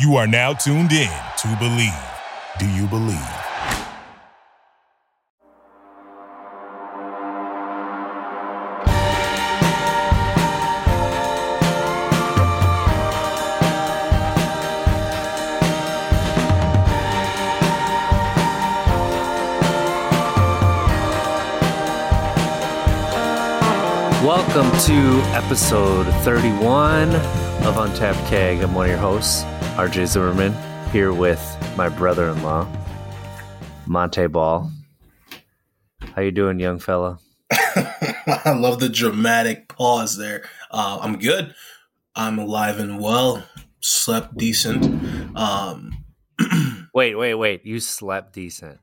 You are now tuned in to Believe. Do you believe? Welcome to episode 31 of Untapped Keg. I'm one of your hosts, RJ Zimmerman, here with my brother-in-law, Montee Ball. How you doing, young fella? I love the dramatic pause there. Uh, I'm good. I'm alive and well. Slept decent. Um, Wait, wait, wait. You slept decent.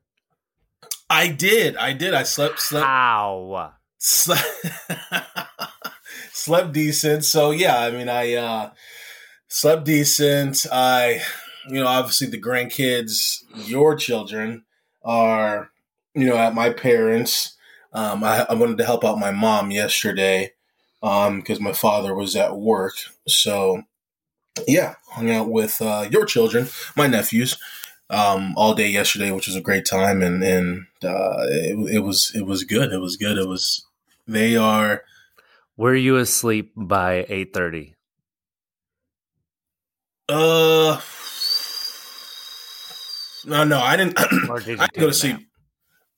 I did. I did. I slept. Slept. How? slept, slept decent. So yeah, I mean, I uh, slept decent. I, you know, obviously the grandkids, your children, are, you know, at my parents. Um, I, I wanted to help out my mom yesterday because my father was at work. So yeah, hung out with uh, your children, my nephews. Um, all day yesterday, which was a great time, and and uh, it, it was it was good. It was good. It was they are Were you asleep by 8:30? Uh no no I didn't did I didn't go to sleep nap?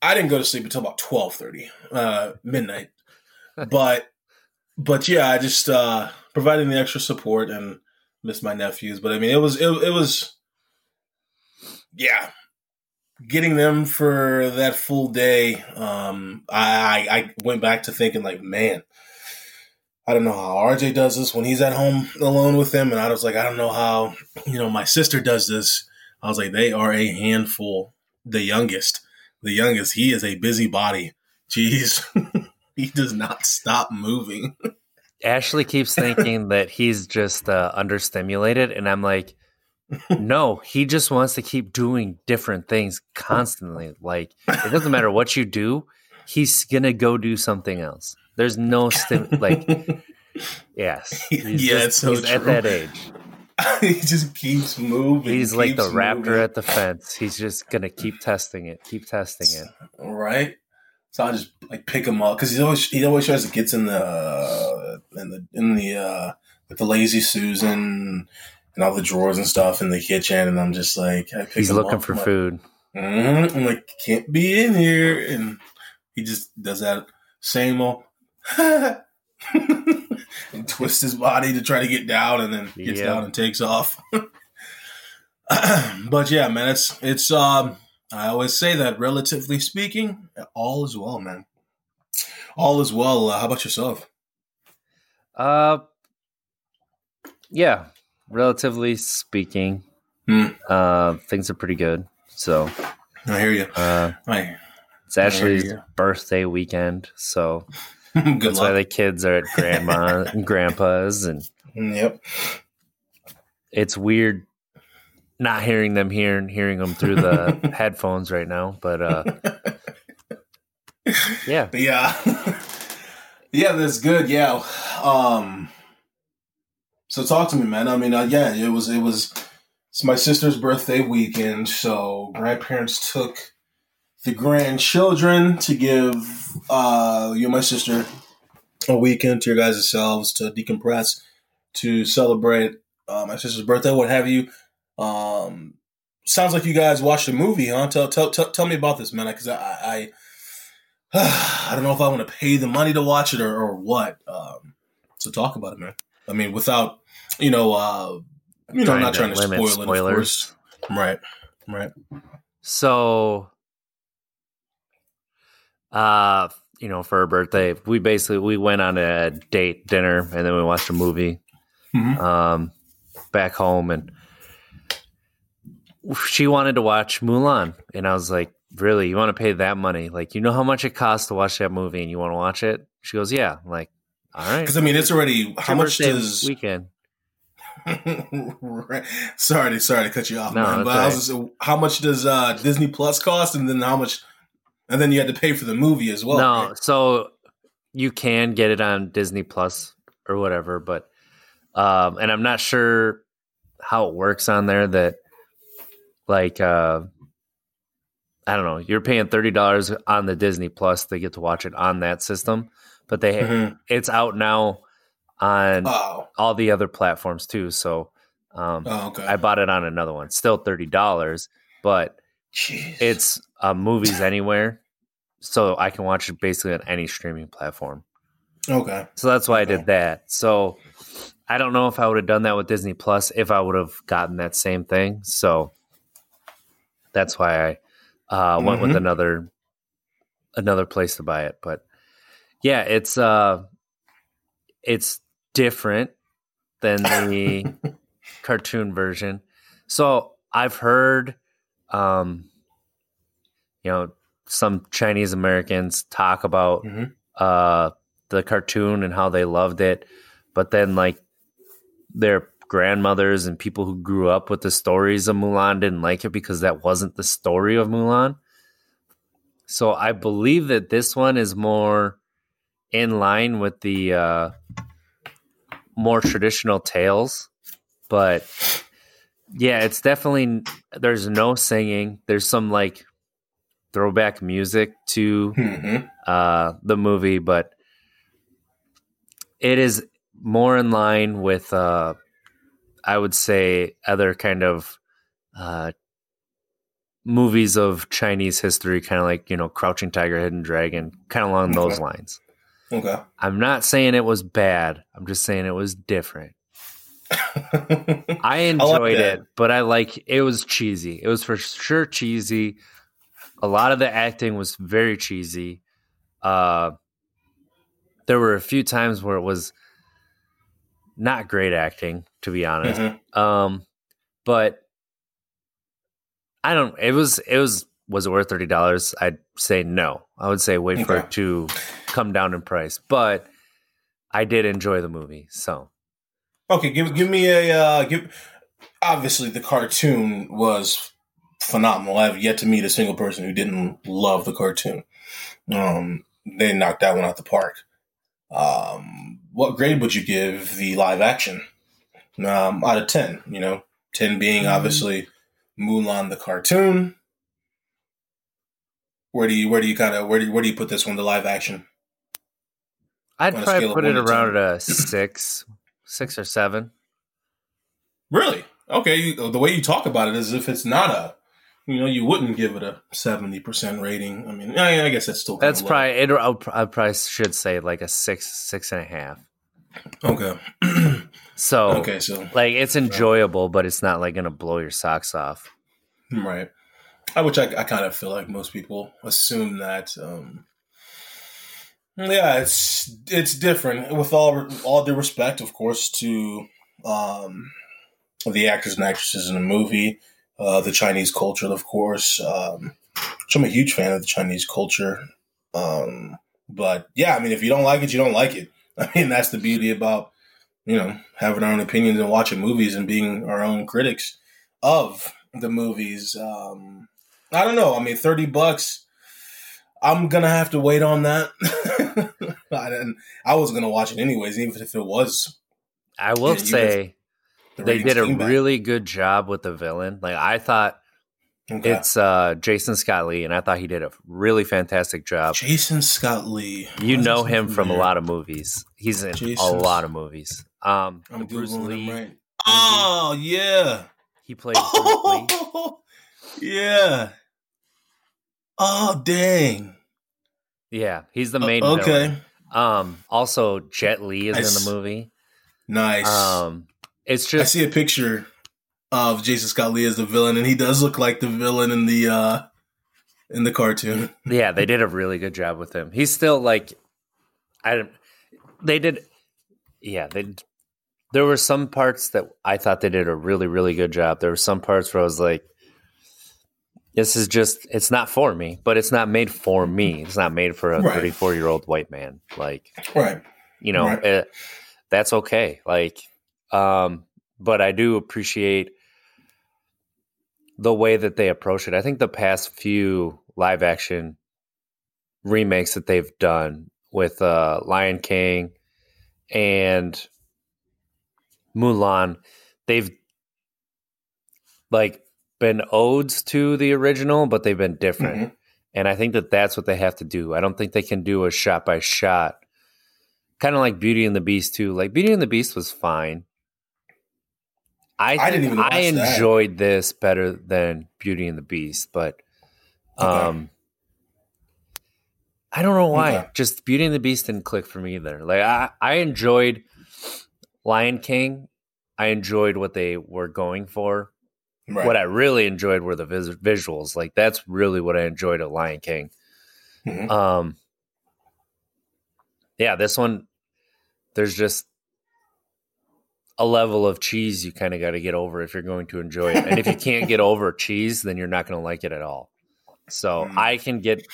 I didn't go to sleep until about twelve thirty uh midnight but but yeah I just uh providing the extra support and missed my nephews but I mean it was it, it was yeah getting them for that full day um I I I went back to thinking like man I don't know how RJ does this when he's at home alone with them. And I was like, I don't know how, you know, my sister does this. I was like, they are a handful. The youngest, the youngest, he is a busybody. Jeez, he does not stop moving. Ashley keeps thinking that he's just uh, understimulated, and I'm like, no, he just wants to keep doing different things constantly. Like it doesn't matter what you do, he's gonna go do something else. There's no stim like, yes, he's Yeah, just- it's so he's at that age. he just keeps moving. He's like the keeps raptor at the fence. He's just gonna keep testing it, keep testing it. right? So I just like pick him up because he always he always tries to get in the uh, in the in the uh with the lazy Susan and all the drawers and stuff in the kitchen, and I'm just like I pick He's him looking up, for I'm like, food. "Mhm." I'm like can't be in here, and he just does that same old. And twists his body to try to get down, and then gets Yeah. down and takes off. but yeah, man, it's it's um I always say that relatively speaking, all is well, man. All is well. Uh, how about yourself? Uh, yeah, relatively speaking, Hmm. uh, things are pretty good. So, I hear you. uh, Right. it's Ashley's birthday weekend, so Good that's why the kids are at grandma and grandpa's, and Yep. it's weird not hearing them here and hearing them through the headphones right now. But uh, yeah, But yeah. yeah, that's good. Yeah. Um so talk to me, man. I mean, uh, yeah, it was it was it's my sister's birthday weekend, so grandparents took the grandchildren to give uh you and my sister a weekend to your guys' selves to decompress, to celebrate uh, my sister's birthday, what have you. Um sounds like you guys watched a movie, huh? Tell tell tell, tell me about this, man, because I, I I don't know if I want to pay the money to watch it or, or what. Um, so talk about it, man. I mean, without you know, uh, you know, I'm not trying to spoil it, of course. Right, right. So, uh, you know, for her birthday, we basically we went on a date dinner and then we watched a movie. Mhm. Um, back home, and she wanted to watch Mulan, and I was like, "Really? You want to pay that money? Like, you know how much it costs to watch that movie, and you want to watch it?" She goes, "Yeah." I'm like, all right. Because I mean, it's already how much does? weekend? right. Sorry, sorry to cut you off, No, man. But I was just, how much does uh, Disney Plus cost, and then how much, and then you had to pay for the movie as well. no, right? so you can get it on Disney Plus or whatever, but um, and I'm not sure how it works on there that like uh I don't know, you're paying thirty dollars on the Disney Plus they get to watch it on that system, but they Mhm. it's out now on Oh, all the other platforms too. So um, oh okay. I bought it on another one, still thirty dollars, but Jeez. it's uh, movies anywhere, so I can watch it basically on any streaming platform. okay. So that's why I did that. So I don't know if I would have done that with Disney Plus if I would have gotten that same thing. So that's why I uh, went with Mhm. another another place to buy it. But yeah, it's uh it's different than the cartoon version. So I've heard um you know some Chinese Americans talk about Mhm. uh the cartoon and how they loved it, but then like their grandmothers and people who grew up with the stories of Mulan didn't like it because that wasn't the story of Mulan. So I believe that this one is more in line with the uh, more traditional tales, but yeah, it's definitely there's no singing. There's some like throwback music to Mhm. uh, the movie, but it is more in line with, uh, I would say, other kind of uh, movies of Chinese history, kind of like you know, Crouching Tiger, Hidden Dragon, kind of along those lines. Okay. I'm not saying it was bad. I'm just saying it was different. I enjoyed that. it, but I like it was cheesy. It was for sure cheesy. A lot of the acting was very cheesy. Uh there were a few times where it was not great acting, to be honest. Mhm. Um but I don't it was it was was it worth thirty dollars? I'd say no. I would say wait for it to come down in price. But I did enjoy the movie, so Okay, give give me a uh, give. Obviously, the cartoon was phenomenal. I have yet to meet a single person who didn't love the cartoon. Um, they knocked that one out the park. Um, what grade would you give the live action? Um, out of ten, you know, ten being obviously Mulan the cartoon. Where do you where do you kind of where do you, where do you put this one the live action? I'd probably put it around 10. a six, six or seven. Really? Okay. You, the way you talk about it is if it's not a, you know, you wouldn't give it a seventy percent rating. I mean, I, I guess that's still That's probably it. I probably should say like a six, six and a half. okay. So, okay. So like, it's enjoyable, but it's not like gonna blow your socks off. right, I which I, I kind of feel like most people assume that. um Yeah, it's it's different. With all all due respect, of course, to um the actors and actresses in the movie, uh, the Chinese culture, of course. Um, which I'm a huge fan of the Chinese culture. Um, but yeah, I mean, if you don't like it, you don't like it. I mean, that's the beauty about you know having our own opinions and watching movies and being our own critics of the movies. Um, I don't know. I mean, thirty bucks. I'm gonna have to wait on that. I didn't. I was gonna watch it anyways, even if it was. I will Yeah, say The they did a came back. really good job with the villain. Like, I thought Okay. it's uh Jason Scott Lee, and I thought he did a really fantastic job. Jason Scott Lee. You Why know him sound from a lot of movies. He's in a lot of movies. Um, I'm the Bruce Lee. him right. Oh yeah. He plays Bruce Lee. Oh, yeah. Oh dang. Yeah, he's the main. O- villain. okay. Um. Also, Jet Li is in the movie. Nice. Um. It's just I see a picture of Jason Scott Lee as the villain, and he does look like the villain in the uh in the cartoon. yeah, they did a really good job with him. He's still like, I. don't- They did. Yeah, they. There were some parts that I thought they did a really, really good job. There were some parts where I was like, "This is just. It's not for me." But it's not made for me. It's not made for a Right. thirty-four-year-old white man. Like, Right. you know Right. eh, that's okay like um but i do appreciate the way that they approach it i think the past few live action remakes that they've done with uh lion king and mulan they've like been odes to the original, but they've been different. Mhm. And I think that that's what they have to do. I don't think they can do a shot by shot, kind of like Beauty and the Beast too. Like Beauty and the Beast was fine. I, I didn't even I watch that. enjoyed this better than Beauty and the Beast, but Okay. um, I don't know why. Okay. Just Beauty and the Beast didn't click for me either. Like I, I enjoyed Lion King. I enjoyed what they were going for Right. what I really enjoyed were the vis- visuals. Like that's really what I enjoyed at Lion King. Mhm. Um, yeah, this one, there's just a level of cheese you kind of got to get over if you're going to enjoy it. And if you can't get over cheese, then you're not going to like it at all. So Mm. I can get,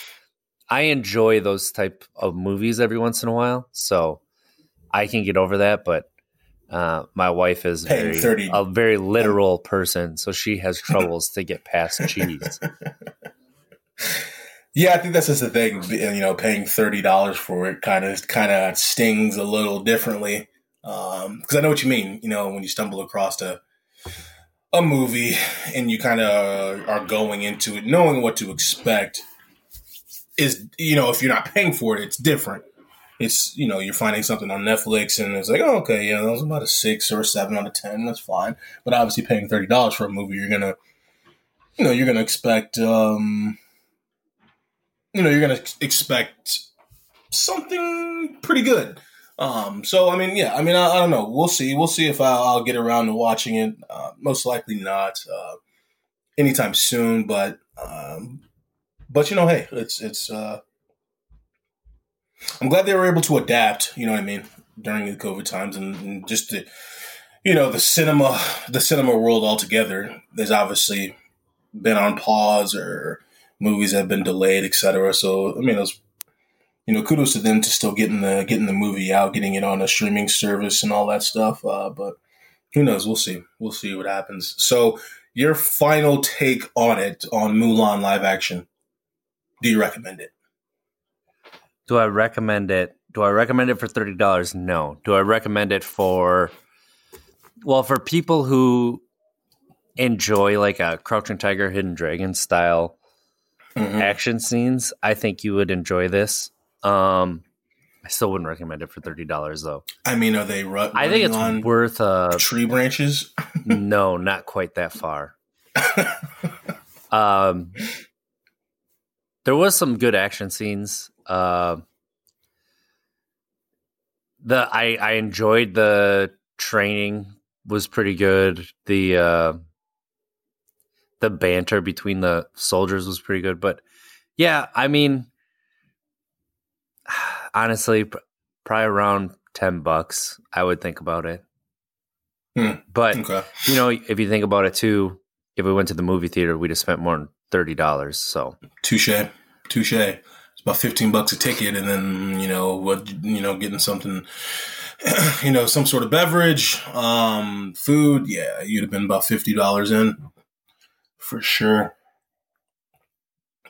I enjoy those type of movies every once in a while. So I can get over that, but uh, my wife is very 30 a very literal person, so she has troubles to get past cheese. Yeah, I think that's just the thing. You know, paying thirty dollars for it kind of kind of stings a little differently. Because I know what you mean. You know, when you stumble across a a movie and you kind of are going into it knowing what to expect, is you know if you're not paying for it, it's different. It's you know you're finding something on Netflix and it's like oh okay yeah that was about a six or a seven out of ten that's fine. But obviously paying thirty dollars for a movie, you're gonna you know you're gonna expect. um you know, you're gonna ex- expect something pretty good. Um, so I mean, yeah, I mean, I, I don't know. We'll see. We'll see if I'll, I'll get around to watching it. Uh, most likely not uh, anytime soon. But um, but you know, hey, it's it's. Uh, I'm glad they were able to adapt. You know what I mean during the COVID times and, and just the you know the cinema the cinema world altogether. There's obviously been on pause or movies have been delayed, etc. So I mean, it was, you know, kudos to them to still getting the getting the movie out, getting it on a streaming service and all that stuff. Uh, but who knows? We'll see. We'll see what happens. So your final take on it on Mulan live action? Do you recommend it? Do I recommend it? Do I recommend it for thirty dollars? No. Do I recommend it for? Well, for people who enjoy like a Crouching Tiger, Hidden Dragon style Mhm. action scenes, I think you would enjoy this. Um, I still wouldn't recommend it for thirty dollars though. I mean, are they? Ru- I think it's worth a tree branches. no, not quite that far. Um, there was some good action scenes. Uh, the I I enjoyed the training was pretty good. The uh, the banter between the soldiers was pretty good. But yeah, I mean, honestly, probably around ten bucks. I would think about it. Hmm. But okay. you know, if you think about it too, if we went to the movie theater, we'd have spent more than thirty dollars. So Touche. Touche. About 15 bucks a ticket. And then, you know, what, you know, getting something, you know, some sort of beverage, um, food. Yeah, you'd have been about $50 in for sure.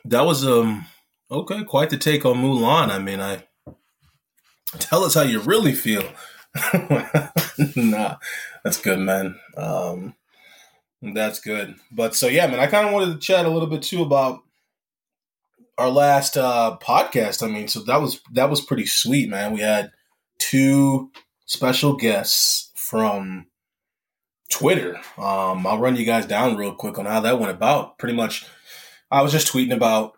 That was, um, okay. Quite the take on Mulan. I mean, I, tell us how you really feel. nah, that's good, man. Um, that's good. But so, yeah, man, I kind of wanted to chat a little bit too about, our last uh, podcast. I mean, so that was that was pretty sweet, man. We had two special guests from Twitter. Um, I'll run you guys down real quick on how that went about. Pretty much, I was just tweeting about,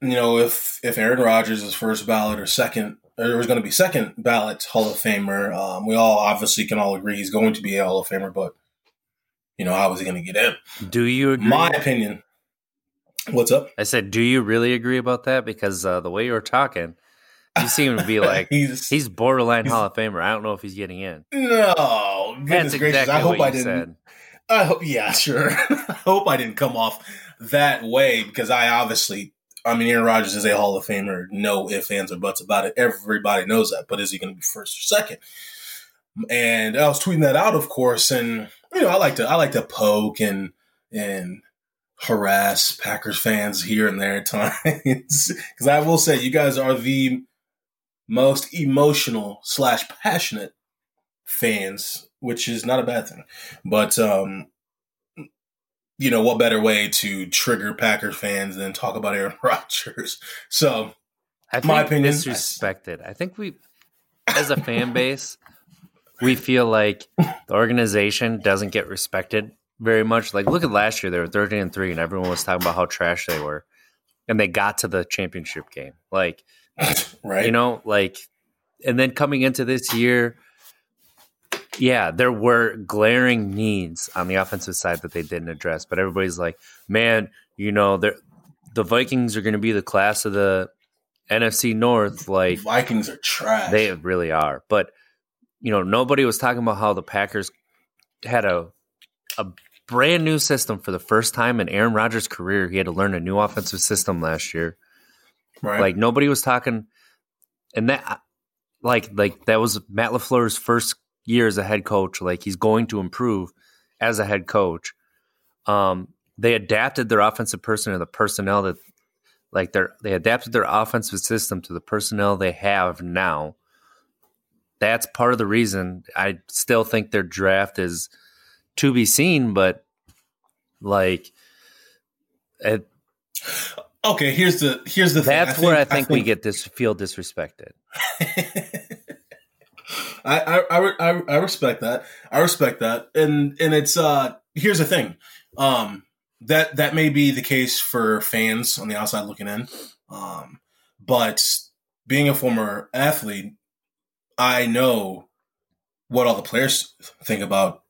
you know, if if Aaron Rodgers is first ballot or second, or there was going to be second ballot Hall of Famer. Um, we all obviously can all agree he's going to be a Hall of Famer, but you know, how is he going to get in? do you agree? My opinion. What's up? I said, do you really agree about that? Because uh, the way you were talking, you seem to be like he's he's borderline he's- Hall of Famer. I don't know if he's getting in. No, goodness That's gracious! exactly I hope I didn't. said. I hope, yeah, sure. I hope I didn't come off that way because I obviously, I mean, Aaron Rodgers is a Hall of Famer. No ifs, ands, or buts about it. Everybody knows that. But is he going to be first or second? And I was tweeting that out, of course. And you know, I like to, I like to poke and and harass Packers fans here and there at times because I will say you guys are the most emotional slash passionate fans, which is not a bad thing. But um, you know, what better way to trigger Packers fans than talk about Aaron Rodgers? So, I think My opinion- disrespected. I think we, as a fan base, we feel like the organization doesn't get respected very much. Like, look at last year; they were thirteen and three, and everyone was talking about how trash they were, and they got to the championship game. Like, right? you know, like, and then coming into this year, yeah, there were glaring needs on the offensive side that they didn't address. But everybody's like, man, you know, the Vikings are going to be the class of the NFC North. Like, Vikings are trash. they really are. But you know, nobody was talking about how the Packers had a a brand new system for the first time in Aaron Rodgers' career. He had to learn a new offensive system last year. right? Like nobody was talking, and that like like that was Matt LaFleur's first year as a head coach. Like he's going to improve as a head coach. Um, they adapted their offensive person to the personnel that like they they adapted their offensive system to the personnel they have now. That's part of the reason I still think their draft is to be seen, but like it, okay, here's the here's the thing. that's where I think, we get this feel disrespected. I, I, I I I respect that. I respect that, and and it's uh here's the thing, um that that may be the case for fans on the outside looking in, um, but being a former athlete, I know what all the players think about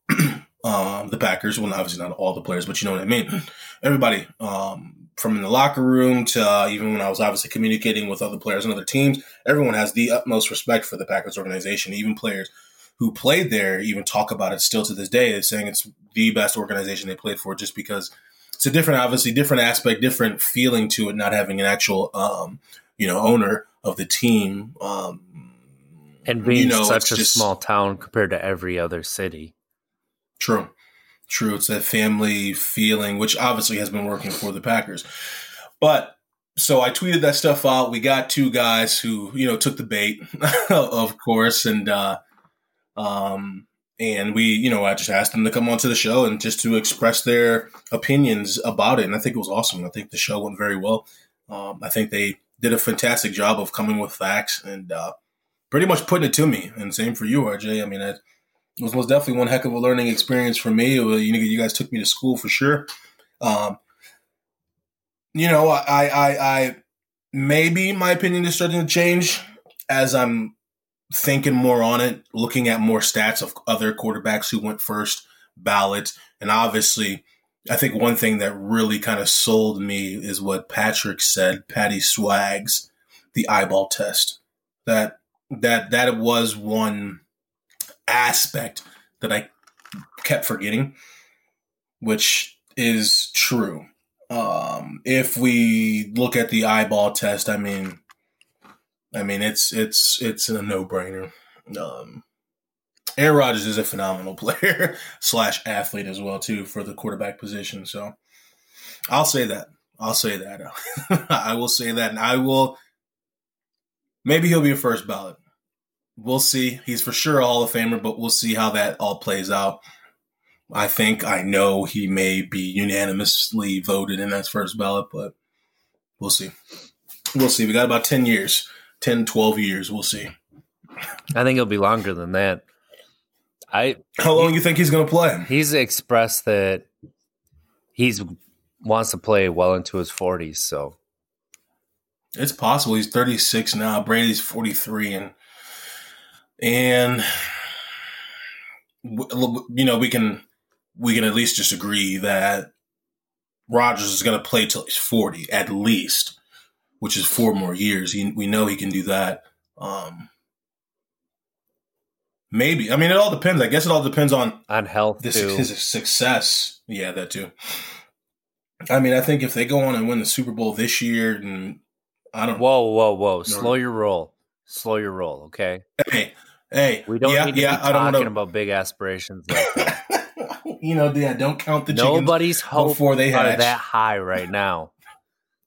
um the Packers. Well, obviously not all the players, but you know what I mean. Everybody, um, from in the locker room to uh, even when I was obviously communicating with other players and other teams, everyone has the utmost respect for the Packers organization. Even players who played there even talk about it still to this day. They're saying it's the best organization they played for just because it's a different, obviously different aspect, different feeling to it, not having an actual, um, you know, owner of the team. Um, And being you know, such a just- small town compared to every other city. True. True. It's that family feeling, which obviously has been working for the Packers. But so I tweeted that stuff out. We got two guys who, you know, took the bait, of course, and uh um and we, you know, I just asked them to come onto the show and just to express their opinions about it. And I think it was awesome. I think the show went very well. Um, I think they did a fantastic job of coming with facts and uh, pretty much putting it to me. And same for you, RJ. I mean, I, it was most definitely one heck of a learning experience for me. Well, You know, you guys took me to school for sure. Um, you know, I, I, I, maybe my opinion is starting to change as I'm thinking more on it, looking at more stats of other quarterbacks who went first ballot, and obviously, I think one thing that really kind of sold me is what Patrick said, Patty Swags, the eyeball test. That that that was one aspect that I kept forgetting, which is true. Um, if we look at the eyeball test, I mean, I mean it's it's it's a no brainer. Um, Aaron Rodgers is a phenomenal player slash athlete as well too for the quarterback position. So I'll say that. I'll say that. I will say that, and I will. Maybe he'll be a first ballot. We'll see. He's for sure a Hall of Famer, but we'll see how that all plays out. I think I know he may be unanimously voted in that first ballot, but we'll see. We'll see. We got about 10 years, 10, 12 years. We'll see. I think it'll be longer than that. I How long do you think he's going to play? he's expressed that he's wants to play well into his forties. So It's possible. He's 36 now. Brady's 43 and and you know, we can we can at least just agree that Rodgers is going to play till he's 40 at least, which is four more years. He, we know he can do that. Um Maybe. I mean, it all depends. I guess it all depends on on health this too. his success. Yeah, that too. I mean, I think if they go on and win the Super Bowl this year, and I don't. Whoa, whoa, whoa! Slow your roll. Slow your roll. Okay. Hey, hey, We don't yeah, need to yeah. be I don't talking about big aspirations. Like that. you know, yeah. Don't count the Nobody's hopes before they are that high right now.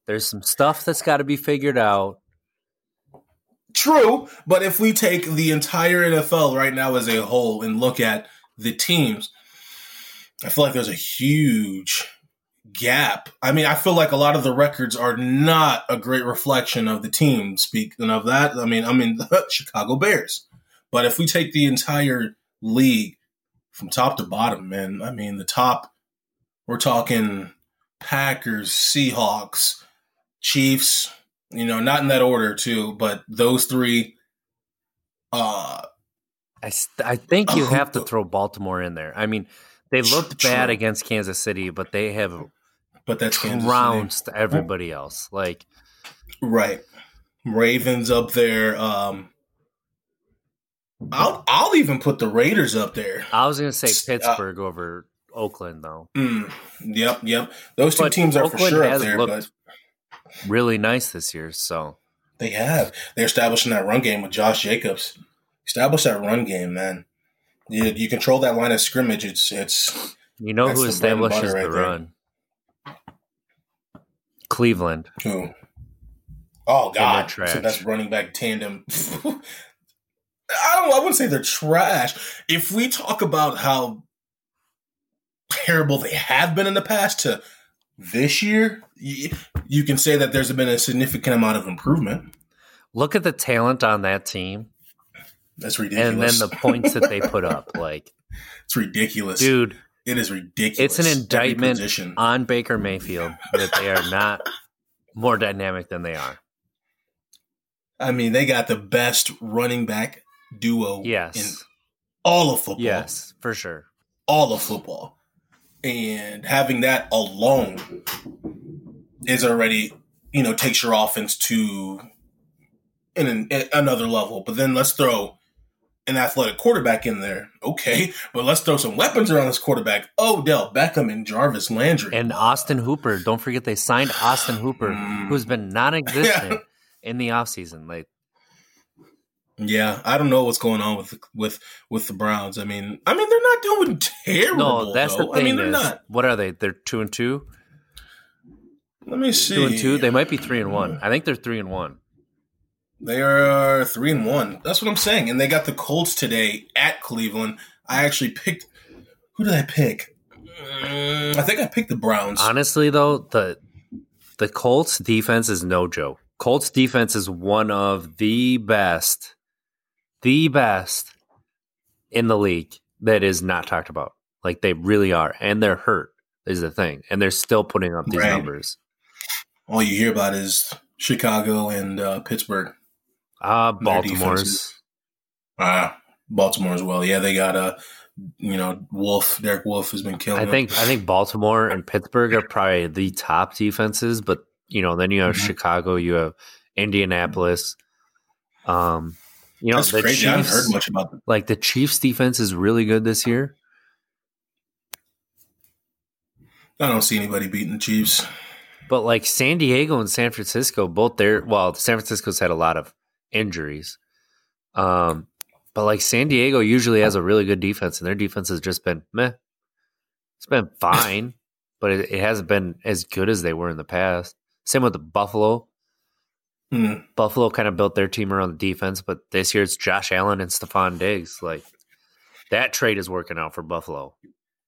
There's some stuff that's got to be figured out. True, but if we take the entire NFL right now as a whole and look at the teams, I feel like there's a huge gap. I mean, I feel like a lot of the records are not a great reflection of the team. Speaking of that, I mean, I mean the Chicago Bears. But if we take the entire league from top to bottom, man, I mean, the top, we're talking Packers, Seahawks, Chiefs, you know, not in that order too, but those three. Uh, I, st- I think you have to throw Baltimore in there. I mean, they looked bad against Kansas City, but they have but that's trounced everybody else. Like, Right. Ravens up there. Um I'll I'll even put the Raiders up there. I was going to say Uh, Pittsburgh over Oakland, though. Mm, yep, yep. Those two But teams are for Oakland sure up there, looked- but Really nice this year. So, they have. They're establishing that run game with Josh Jacobs. Establish that run game, man. You, you control that line of scrimmage. It's it's you know who the bread and butter establishes right the run? Cleveland. who? Oh God! So that's running back tandem. I don't. I wouldn't say they're trash. If we talk about how terrible they have been in the past to this year, you, you can say that there's been a significant amount of improvement. Look at the talent on that team That's ridiculous. and then the points that they put up. Like, it's ridiculous, dude, It is ridiculous. it's an indictment on Baker Mayfield that they are not more dynamic than they are. I mean, they got the best running back duo in Yes. all of football. Yes, for sure. all of football. And having that alone is already, you know, takes your offense to in an, another level. But then let's throw an athletic quarterback in there. Okay. But let's throw some weapons around this quarterback. Odell Beckham and Jarvis Landry. And Austin Hooper, don't forget they signed Austin Hooper, Mm. who's been non existent in the offseason. Like, yeah, I don't know what's going on with with with the Browns. I mean, I mean they're not doing terrible. no, that's though. the thing. I mean, they're is, not. What are they? They're two and two? Let me see. Two and two? They might be three and one. I think they're three and one. They are three and one. That's what I'm saying. And they got the Colts today at Cleveland. I actually picked. Who did I pick? Mm, I think I picked the Browns. Honestly, though, the the Colts defense is no joke. Colts defense is one of the best, the best in the league that is not talked about. Like they really are, and they're hurt is the thing, and they're still putting up these Right. numbers. All you hear about is Chicago and uh, Pittsburgh. Ah, Their Baltimore's. defenses. Uh, Baltimore as well. Yeah, they got uh, you know, Wolfe. Derek Wolfe has been killing. I them. think I think Baltimore and Pittsburgh are probably the top defenses, but you know, then you have Mhm. Chicago, you have Indianapolis. Um, you know, that's the crazy. I haven't heard much about them. like the Chiefs defense is really good this year. I don't see anybody beating the Chiefs. But like San Diego and San Francisco, both their Well, San Francisco's had a lot of injuries. Um, but like San Diego usually has a really good defense, and their defense has just been meh. It's been fine, but it, it hasn't been as good as they were in the past. Same with the Buffalo. Hmm. Buffalo kind of built their team around the defense, but this year it's Josh Allen and Stefon Diggs. Like that trade is working out for Buffalo.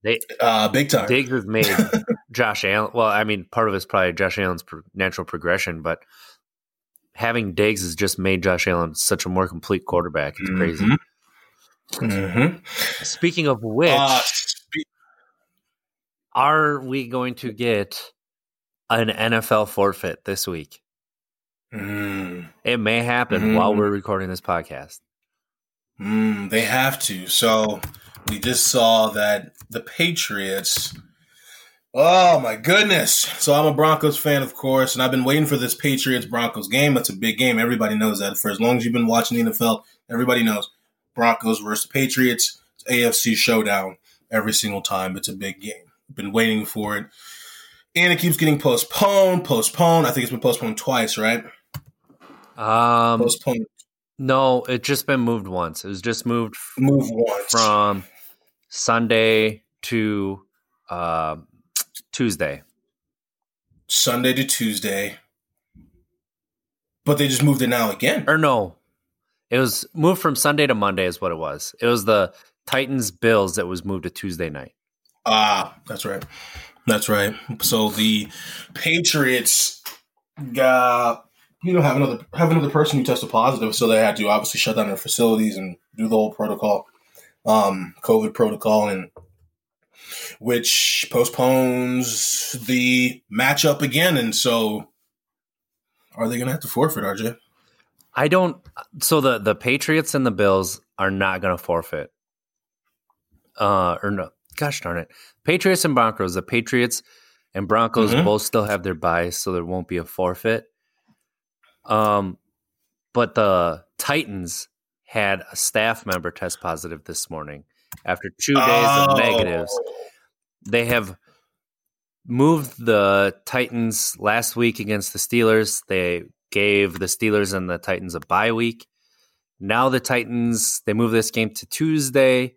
They Uh, big time. Diggs has made Josh Allen. Well, I mean, part of it's probably Josh Allen's natural progression, but having Diggs has just made Josh Allen such a more complete quarterback. It's crazy. Mm-hmm. Speaking of which, Uh, spe- are we going to get an NFL forfeit this week? Mm. It may happen Mhm. while we're recording this podcast. Mm, they have to. So we just saw that the Patriots. Oh my goodness! So I'm a Broncos fan, of course, and I've been waiting for this Patriots Broncos game. It's a big game. Everybody knows that. For as long as you've been watching the NFL, everybody knows Broncos versus Patriots. It's AFC showdown every single time. It's a big game. Been waiting for it, and it keeps getting postponed, postponed. I think it's been postponed twice, right? Um, Postponed. no, it just been moved once. It was just moved f- Move once. from Sunday to uh, Tuesday. Sunday to Tuesday. But they just moved it now again. Or no, it was moved from Sunday to Monday. Is what it was. It was the Titans Bills that was moved to Tuesday night. Ah, that's right. That's right. So the Patriots got you know have another have another person who tested positive, so they had to obviously shut down their facilities and do the whole protocol, um, COVID protocol, and which postpones the matchup again. And so, are they going to have to forfeit, RJ? I don't. So the the Patriots and the Bills are not going to forfeit. Uh, or no, gosh darn it, Patriots and Broncos. The Patriots and Broncos Mhm. both still have their byes, so there won't be a forfeit. Um, but the Titans had a staff member test positive this morning after two days of Oh. negatives. They have moved the Titans last week against the Steelers. They gave the Steelers and the Titans a bye week. Now the Titans they move this game to Tuesday.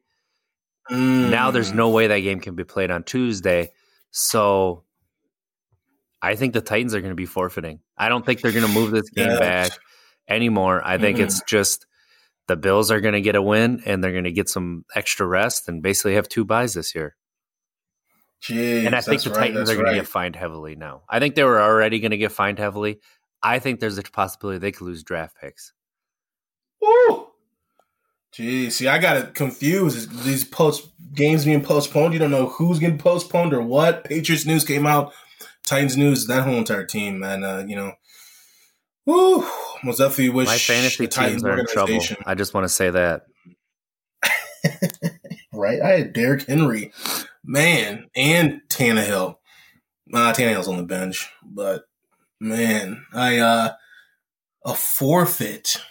Mm. Now there's no way that game can be played on Tuesday. So I think the Titans are going to be forfeiting. I don't think they're going to move this game Yeah. back anymore. I think Mhm. it's just the Bills are going to get a win and they're going to get some extra rest and basically have two byes this year. Jeez, and I think the right, Titans that's are going right. to get fined heavily now. I think they were already going to get fined heavily. I think there's a possibility they could lose draft picks. Woo! Jeez, see, I got it confused. These post games being postponed. You don't know who's getting postponed or what. Patriots news came out. Titans news. That whole entire team, man. Uh, you know, woo! Most definitely wish My fantasy the Titans are in trouble. I just want to say that. right? I had Derrick Henry, man, and Tannehill. Uh, Tannehill's on the bench, but man, I uh a forfeit.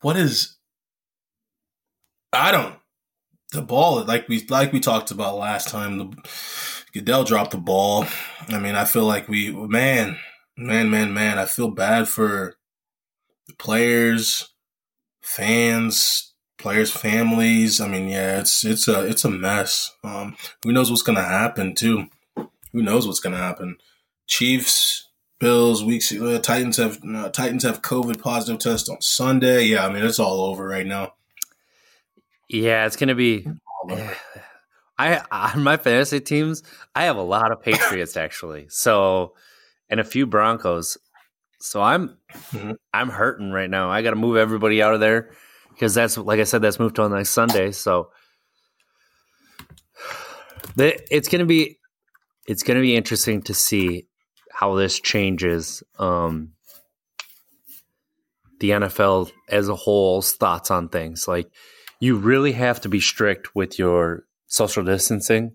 What is? I don't. The ball, like we like we talked about last time, the Goodell dropped the ball. I mean, I feel like we, man, man, man, man. I feel bad for the players, fans, players' families. I mean, yeah, it's it's a it's a mess. Um, who knows what's gonna happen too? Who knows what's gonna happen? Chiefs, Bills, weeks. Uh, Titans have uh, Titans have COVID positive test on Sunday. Yeah, I mean it's all over right now. Yeah, it's going to be. I on my fantasy teams, I have a lot of Patriots actually. So, and a few Broncos. So I'm Mhm. I'm hurting right now. I got to move everybody out of there because that's like I said, that's moved on next Sunday. So, it's gonna be it's gonna be interesting to see how this changes um, the NFL as a whole's thoughts on things. Like, you really have to be strict with your social distancing.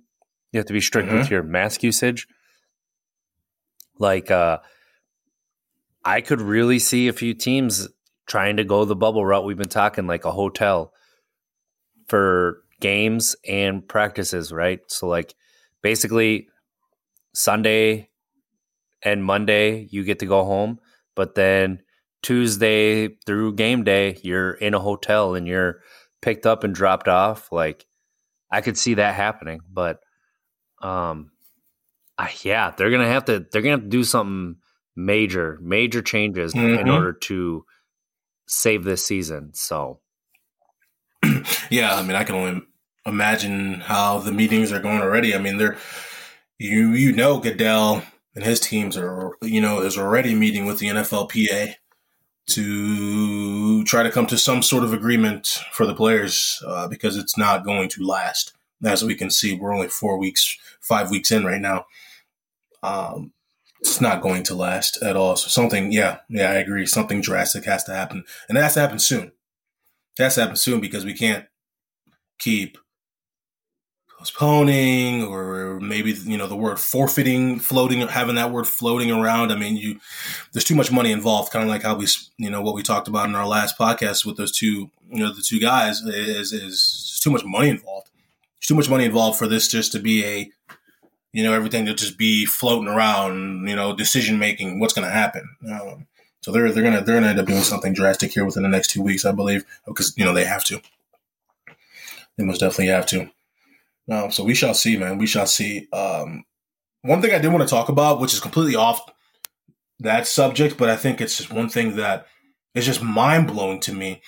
You have to be strict with your mask usage. Like, uh, I could really see a few teams trying to go the bubble route. We've been talking like a hotel for games and practices, right? So, like, basically, Sunday and Monday, you get to go home, but then Tuesday through game day, you're in a hotel and you're picked up and dropped off. Like, I could see that happening, but um, I, yeah, they're gonna have to they're gonna have to do something major, major changes in Mhm. order to save this season. So yeah, I mean, I can only imagine how the meetings are going already. I mean, they're you you know Goodell and his teams are you know is already meeting with the NFLPA to try to come to some sort of agreement for the players uh, because it's not going to last. As we can see, we're only four weeks, five weeks in right now. Um, it's not going to last at all. So something, yeah, yeah, I agree. Something drastic has to happen, and it has to happen soon. It has to happen soon because we can't keep postponing or maybe you know the word forfeiting floating having that word floating around. I mean you there's too much money involved kind of like how we you know what we talked about in our last podcast with those two you know the two guys is is too much money involved. There's too much money involved for this just to be a you know everything to just be floating around you know decision making what's going to happen. Um, so they're they're gonna they're gonna end up doing something drastic here within the next two weeks i believe because you know they have to. They most definitely have to um, so we shall see, man. We shall see. Um, one thing I did want to talk about, which is completely off that subject, but I think it's just one thing that is just mind blowing to me.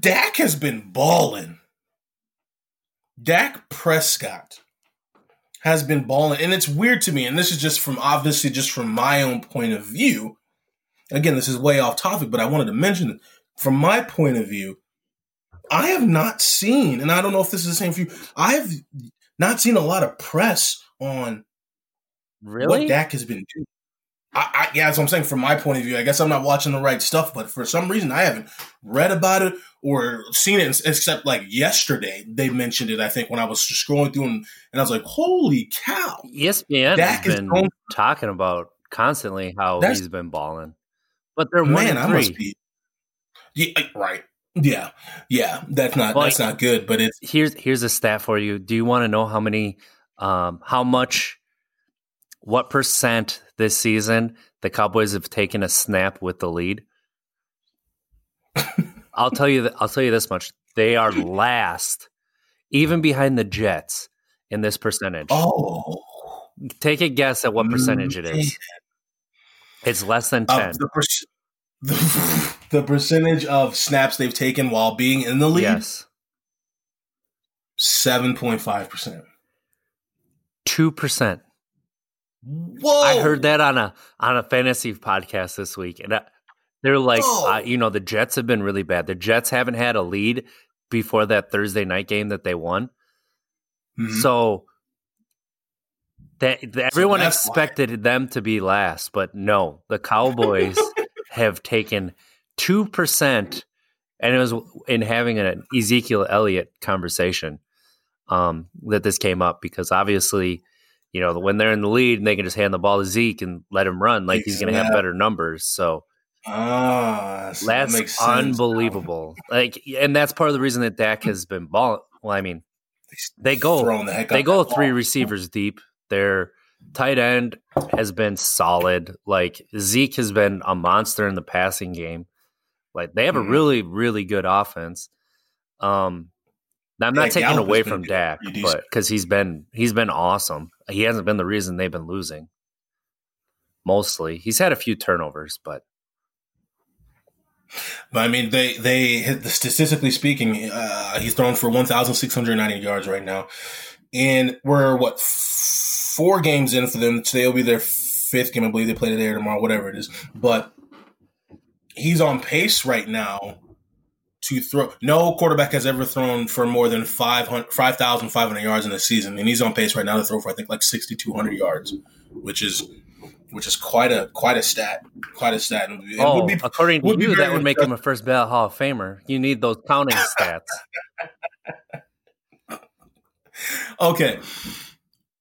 Dak has been balling. Dak Prescott has been balling, and it's weird to me. And this is just from obviously just from my own point of view. Again, this is way off topic, but I wanted to mention. From my point of view, I have not seen, and I don't know if this is the same for you. I have not seen a lot of press on Really? what Dak has been doing. I, I, yeah, that's what I'm saying. From my point of view, I guess I'm not watching the right stuff, but for some reason, I haven't read about it or seen it. Except like yesterday, they mentioned it. I think when I was scrolling through, and, and I was like, "Holy cow!" ESPN Dak has been going- talking about constantly how That's- he's been balling, but they're one Man, and I three. must be. Yeah, right. Yeah, yeah. That's not that's not good. But it's Here's here's a stat for you. Do you want to know how many, um, how much, what percent this season the Cowboys have taken a snap with the lead? I'll tell you. That, I'll tell you this much: they are last, even behind the Jets in this percentage. oh, Take a guess at what percentage it is. It's less than ten. of the, the the percentage of snaps they've taken while being in the league, yes, seven point five percent. two percent. Whoa! I heard that on a on a fantasy podcast this week, and I, they're like, uh, you know, the Jets have been really bad. The Jets haven't had a lead before that Thursday night game that they won, Mhm. so that, that everyone why. expected them to be last, but no, the Cowboys have taken two percent, and it was in having an Ezekiel Elliott conversation um, that this came up because obviously you know, when they're in the lead and they can just hand the ball to Zeke and let him run, like he's going to have better numbers. So ah, so that that's now. unbelievable. Like, and that's part of the reason that Dak has been balling. Well, I mean, they go the heck they go three ball. receivers deep. Their tight end has been solid. Like Zeke has been a monster in the passing game. Like they have Mhm. a really, really good offense. Um, now, I'm Yeah, not taking Gallup away from. Dak, but because he's been he's been awesome. He hasn't been the reason they've been losing. Mostly, he's had a few turnovers, but But I mean, they they statistically speaking, uh, he's thrown for one thousand six hundred ninety yards right now, and we're what four games in for them. Today will be their fifth game. I believe they play today or tomorrow, whatever it is. But he's on pace right now to throw. No quarterback has ever thrown for more than 500 5,500 yards in a season, and he's on pace right now to throw for I think like sixty two hundred yards, which is which is quite a quite a stat, quite a stat. It oh, would be- according to you, that would make him a first ballot Hall of Famer. You need those counting stats. Okay.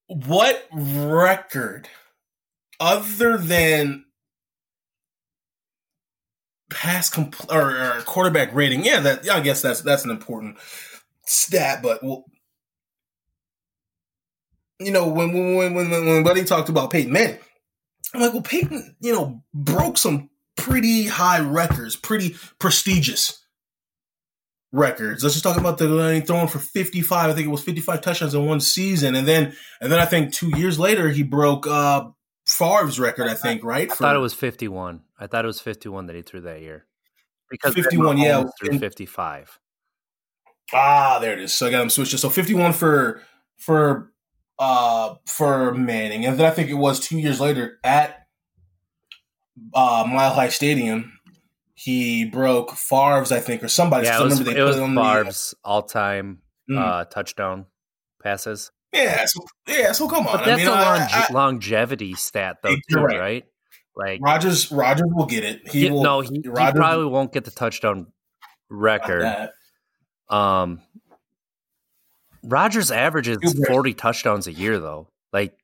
What record other than pass compl- or, or quarterback rating? Yeah, that yeah, I guess that's that's an important stat, but well, you know, when when when when, when Buddy talked about Peyton Manning, I'm like, well, Peyton, you know, broke some pretty high records, pretty prestigious records. Let's just talk about the uh, throwing for 55. I think it was 55 touchdowns in one season, and then and then I think two years later he broke uh Favre's record. I think right. I thought it was 51. I thought it was 51 that he threw that year. Because 51, yeah, threw and- 55. ah there it is. So I got him switched. So 51 for for uh for Manning, and then I think it was two years later at uh Mile High Stadium. He broke Favre's, I think, or somebody's. Yeah, it I was, remember they it put was it on the- Favre's all-time Mm. uh, touchdown passes. Yeah, so, yeah. So come on. But that's I mean, a I- longe- I- longevity stat, though, too, right. right? Like, Rodgers Rodgers will get it. He will. no, he, he probably won't get the touchdown record. Um, Rodgers averages 40 touchdowns a year, though. Like,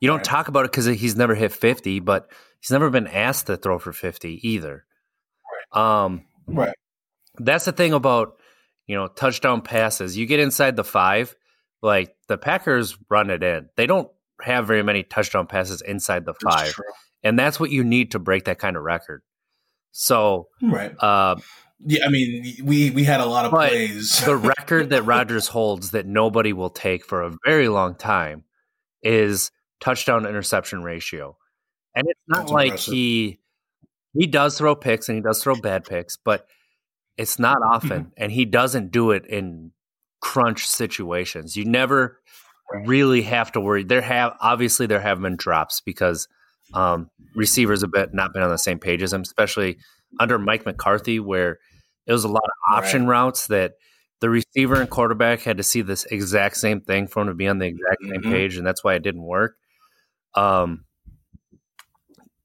you don't Right. talk about it because he's never hit 50, but he's never been asked to throw for 50 either. Um, Right. that's the thing about you know touchdown passes. You get inside the five, like the Packers run it in. They don't have very many touchdown passes inside the That's five, true. and that's what you need to break that kind of record. So, Right. uh, Yeah, I mean, we we had a lot of plays. the record that Rodgers holds that nobody will take for a very long time is touchdown interception ratio. And it's not That's like impressive. he he does throw picks and he does throw bad picks, but it's not often and he doesn't do it in crunch situations. You never really have to worry. There have obviously there have been drops because um, receivers have been, not been on the same page as him, especially under Mike McCarthy, where it was a lot of option right. routes that the receiver and quarterback had to see this exact same thing for him to be on the exact mm-hmm. same page, and that's why it didn't work. Um,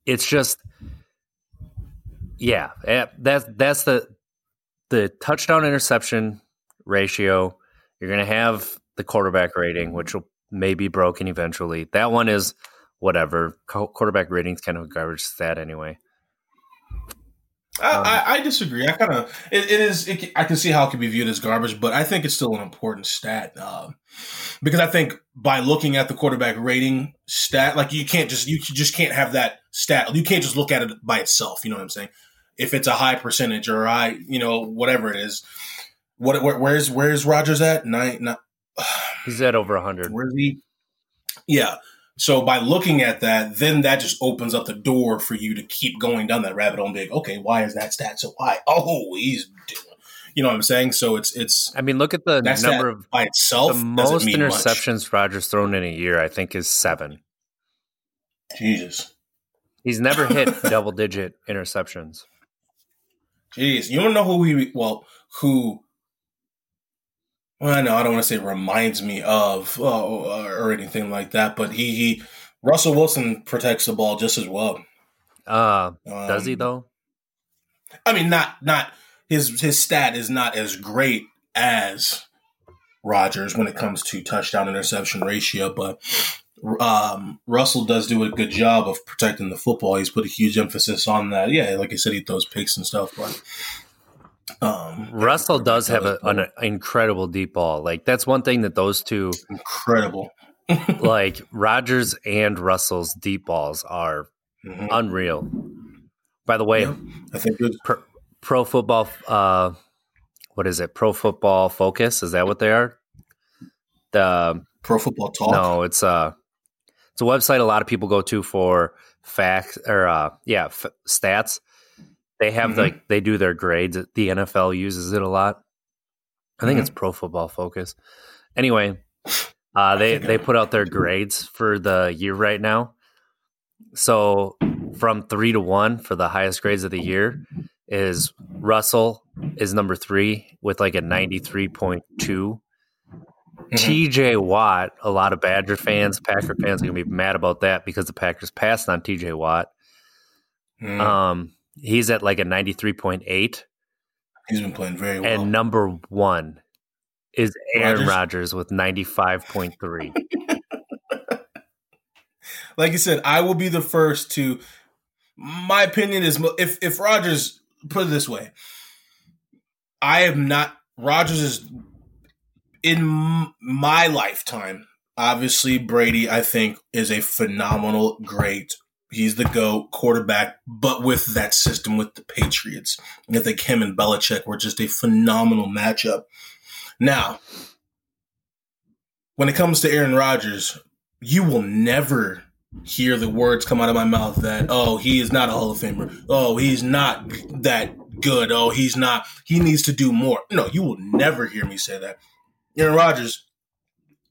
it's just, yeah, eh, that's that's the the touchdown interception ratio. You're going to have the quarterback rating, which will may be broken eventually. That one is whatever. Quarterback rating's kind of a garbage stat anyway. I, um, I, I, disagree. I kind of it, it is. It, I can see how it can be viewed as garbage, but I think it's still an important stat uh, because I think by looking at the quarterback rating stat, like you can't just you just can't have that stat. You can't just look at it by itself. You know what I'm saying? If it's a high percentage or I, you know, whatever it is. What where, where's where's Rodgers at? Nine. nine He's at over hundred. Where's he? Yeah. So by looking at that, then that just opens up the door for you to keep going down that rabbit hole and be like, okay, why is that stat so high? Oh, he's doing. You know what I'm saying? So it's it's. I mean, look at the number of by itself. The most interceptions much. Rodgers thrown in a year, I think, is seven. Jesus, he's never hit double digit interceptions. Jeez, you don't know who he well who well, I know I don't want to say reminds me of uh, or anything like that, but he, he Russell Wilson protects the ball just as well. Uh, um, does he um, though? I mean, not not his his stat is not as great as Rodgers when it comes to touchdown interception ratio, but um, Russell does do a good job of protecting the football. He's put a huge emphasis on that. Yeah, like I said, he throws picks and stuff, but um, Russell does have a, an incredible deep ball. Like that's one thing that those two incredible. like Rodgers and Russell's deep balls are mm-hmm. unreal. By the way, yeah, I think pro, pro, football. Uh, what is it? Pro Football Focus. Is that what they are? The Pro Football Talk. No, it's a uh, it's a website a lot of people go to for facts or uh, yeah f- stats they have mm-hmm. like they do their grades. The NFL uses it a lot. I think mm-hmm. it's Pro Football Focus. Anyway, uh, they they put out their grades for the year right now. So from three to one for the highest grades of the year is Russell is number three with like a ninety three point two. Mm-hmm. TJ Watt, a lot of Badger fans, Packer fans are gonna be mad about that because the Packers passed on TJ Watt. Mm. Um, He's at like a 93.8. He's been playing very well. And number one is Aaron Rodgers, with 95.3. like you said, I will be the first to. My opinion is if if Rodgers put it this way, I am not Rodgers is in my lifetime. Obviously, Brady, I think, is a phenomenal, great He's the GOAT quarterback, but with that system with the Patriots. I think him and Belichick were just a phenomenal matchup. Now, when it comes to Aaron Rodgers, you will never hear the words come out of my mouth that, oh, he is not a Hall of Famer. Oh, he's not that good. Oh, he's not, he needs to do more. No, you will never hear me say that. Aaron Rodgers,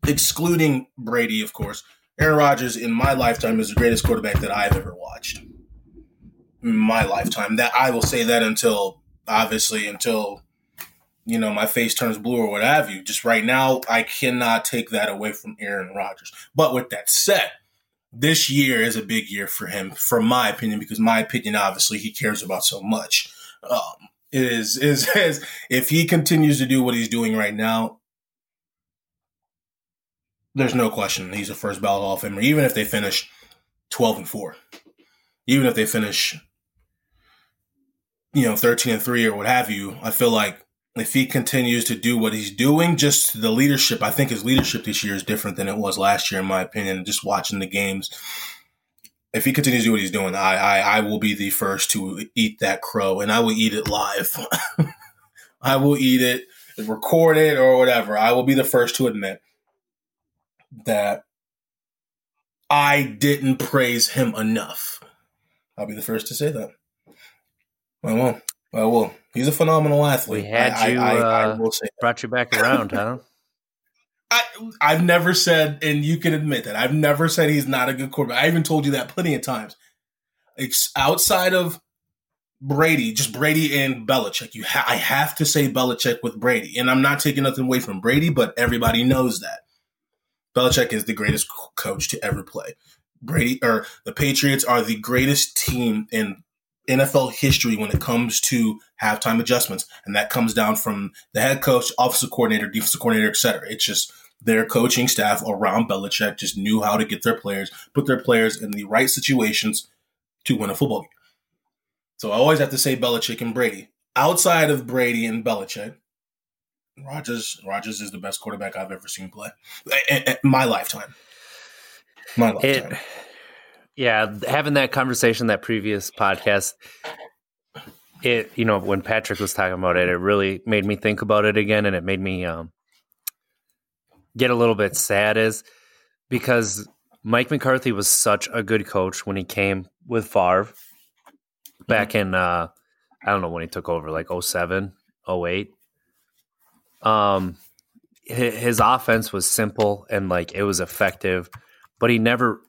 excluding Brady, of course, Aaron Rodgers in my lifetime is the greatest quarterback that I've ever watched. In my lifetime. That I will say that until obviously until you know my face turns blue or what have you. Just right now, I cannot take that away from Aaron Rodgers. But with that said, this year is a big year for him, from my opinion, because my opinion, obviously, he cares about so much. Um, is is is if he continues to do what he's doing right now, there's no question he's a first ballot Hall of Famer, even if they finish 12 and 4. Even if they finish, you know, 13 and 3 or what have you, I feel like if he continues to do what he's doing, just the leadership, I think his leadership this year is different than it was last year, in my opinion, just watching the games. If he continues to do what he's doing, I, I, I will be the first to eat that crow and I will eat it live. I will eat it, record it, or whatever. I will be the first to admit that I didn't praise him enough. I'll be the first to say that. I will. I will. He's a phenomenal athlete. We had I, you. I, I, uh, will say brought you back around, huh? I, I've never said, and you can admit that I've never said he's not a good quarterback. I even told you that plenty of times. It's outside of Brady, just Brady and Belichick. You, ha- I have to say Belichick with Brady, and I'm not taking nothing away from Brady, but everybody knows that Belichick is the greatest coach to ever play. Brady or the Patriots are the greatest team in NFL history when it comes to halftime adjustments, and that comes down from the head coach, offensive coordinator, defensive coordinator, etc. It's just their coaching staff around Belichick just knew how to get their players, put their players in the right situations to win a football game. So I always have to say Belichick and Brady. Outside of Brady and Belichick, Rodgers Rodgers is the best quarterback I've ever seen play in, in my lifetime. My lifetime. It, yeah, having that conversation, that previous podcast, it you know when Patrick was talking about it, it really made me think about it again, and it made me um, get a little bit sad, is because Mike McCarthy was such a good coach when he came with Favre back in uh, I don't know when he took over, like 07, 08. Um, his offense was simple and like it was effective, but he never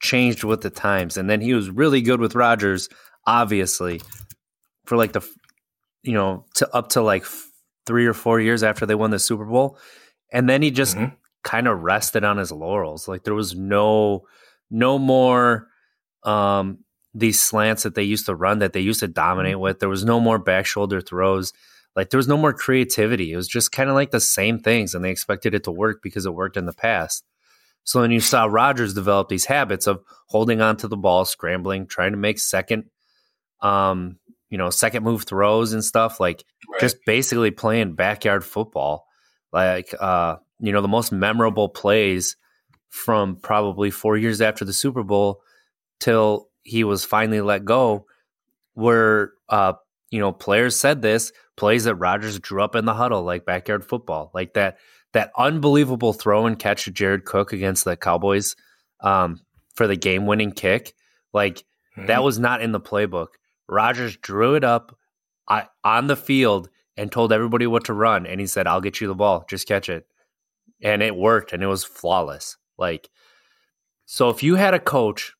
changed with the times. And then he was really good with Rodgers, obviously, for like the, you know, to up to like three or four years after they won the Super Bowl. And then he just mm-hmm. kind of rested on his laurels. Like there was no, no more, um, these slants that they used to run that they used to dominate mm-hmm. with. There was no more back shoulder throws. Like there was no more creativity. It was just kind of like the same things, and they expected it to work because it worked in the past. So then you saw Rodgers develop these habits of holding on to the ball, scrambling, trying to make second, um, you know, second move throws and stuff. Like right. just basically playing backyard football. Like, uh, you know, the most memorable plays from probably four years after the Super Bowl till he was finally let go were, uh, you know, players said this plays that Rodgers drew up in the huddle, like backyard football, like that that unbelievable throw and catch to Jared Cook against the Cowboys um, for the game winning kick. Like mm-hmm. that was not in the playbook. Rodgers drew it up uh, on the field and told everybody what to run, and he said, "I'll get you the ball, just catch it," and it worked, and it was flawless. Like so, if you had a coach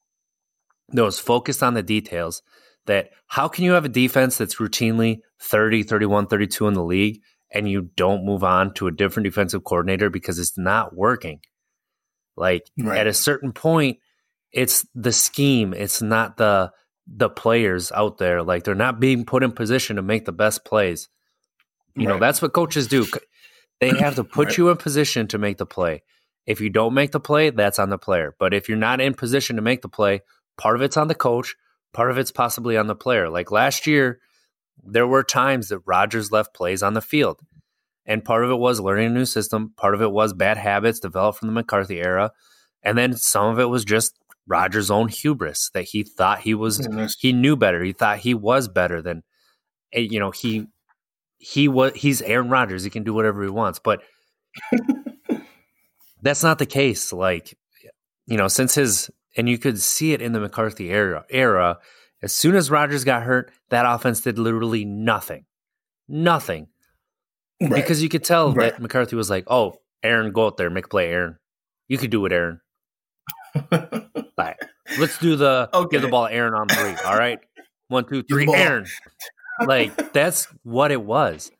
that was focused on the details, that how can you have a defense that's routinely 30, 31, 32 in the league and you don't move on to a different defensive coordinator because it's not working. Like right. at a certain point, it's the scheme, it's not the the players out there. Like they're not being put in position to make the best plays. You right. know, that's what coaches do. They have to put right. you in position to make the play. If you don't make the play, that's on the player. But if you're not in position to make the play, part of it's on the coach, part of it's possibly on the player. Like last year, there were times that Rodgers left plays on the field. And part of it was learning a new system. Part of it was bad habits developed from the McCarthy era. And then some of it was just Rodgers' own hubris that he thought he was, he knew better. He thought he was better than, eh, you know, he, he was, he's Aaron Rodgers. He can do whatever he wants. But that's not the case. Like, you know, since his, and you could see it in the McCarthy era, era as soon as Rodgers got hurt, that offense did literally nothing. Nothing. Right. Because you could tell right. that McCarthy was like, oh, Aaron, go out there, make play, Aaron. You could do it, Aaron. right. Let's do the okay. give the ball Aaron on three. All right. One, two, three, Aaron. like that's what it was.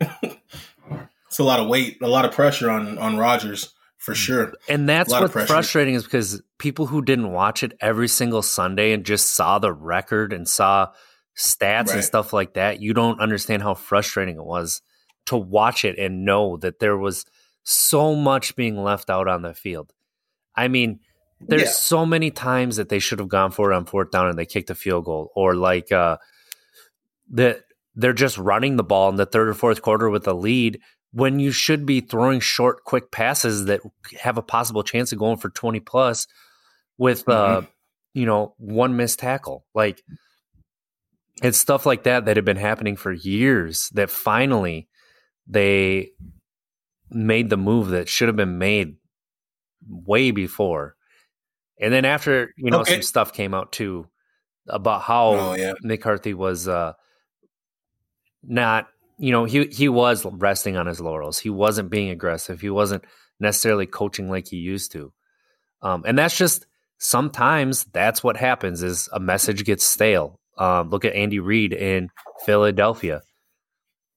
It's a lot of weight, a lot of pressure on on Rodgers for sure. And that's what's frustrating is because people who didn't watch it every single Sunday and just saw the record and saw stats right. and stuff like that, you don't understand how frustrating it was to watch it and know that there was so much being left out on the field. I mean, there's yeah. so many times that they should have gone for it on fourth down and they kicked a field goal, or like uh, that they're just running the ball in the third or fourth quarter with a lead when you should be throwing short, quick passes that have a possible chance of going for 20 plus with, uh, mm-hmm. uh, you know, one missed tackle. Like it's stuff like that that had been happening for years that finally they made the move that should have been made way before. And then after, you know, okay. some stuff came out too about how oh, yeah. McCarthy was uh, not you know, he he was resting on his laurels. He wasn't being aggressive. He wasn't necessarily coaching like he used to. Um, and that's just sometimes that's what happens is a message gets stale. Um, look at Andy Reid in Philadelphia.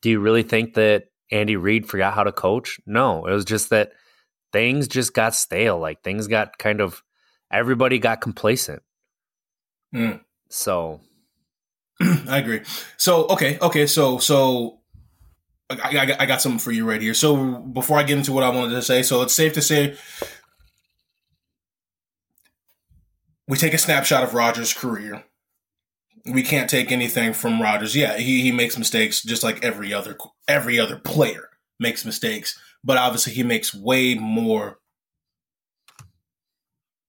Do you really think that Andy Reid forgot how to coach? No, it was just that things just got stale. Like things got kind of everybody got complacent. Mm. So I agree. So okay, okay, so so I, I, got something for you right here. So before I get into what I wanted to say, so it's safe to say we take a snapshot of Rodgers' career. We can't take anything from Rodgers. Yeah, he, he makes mistakes just like every other every other player makes mistakes, but obviously he makes way more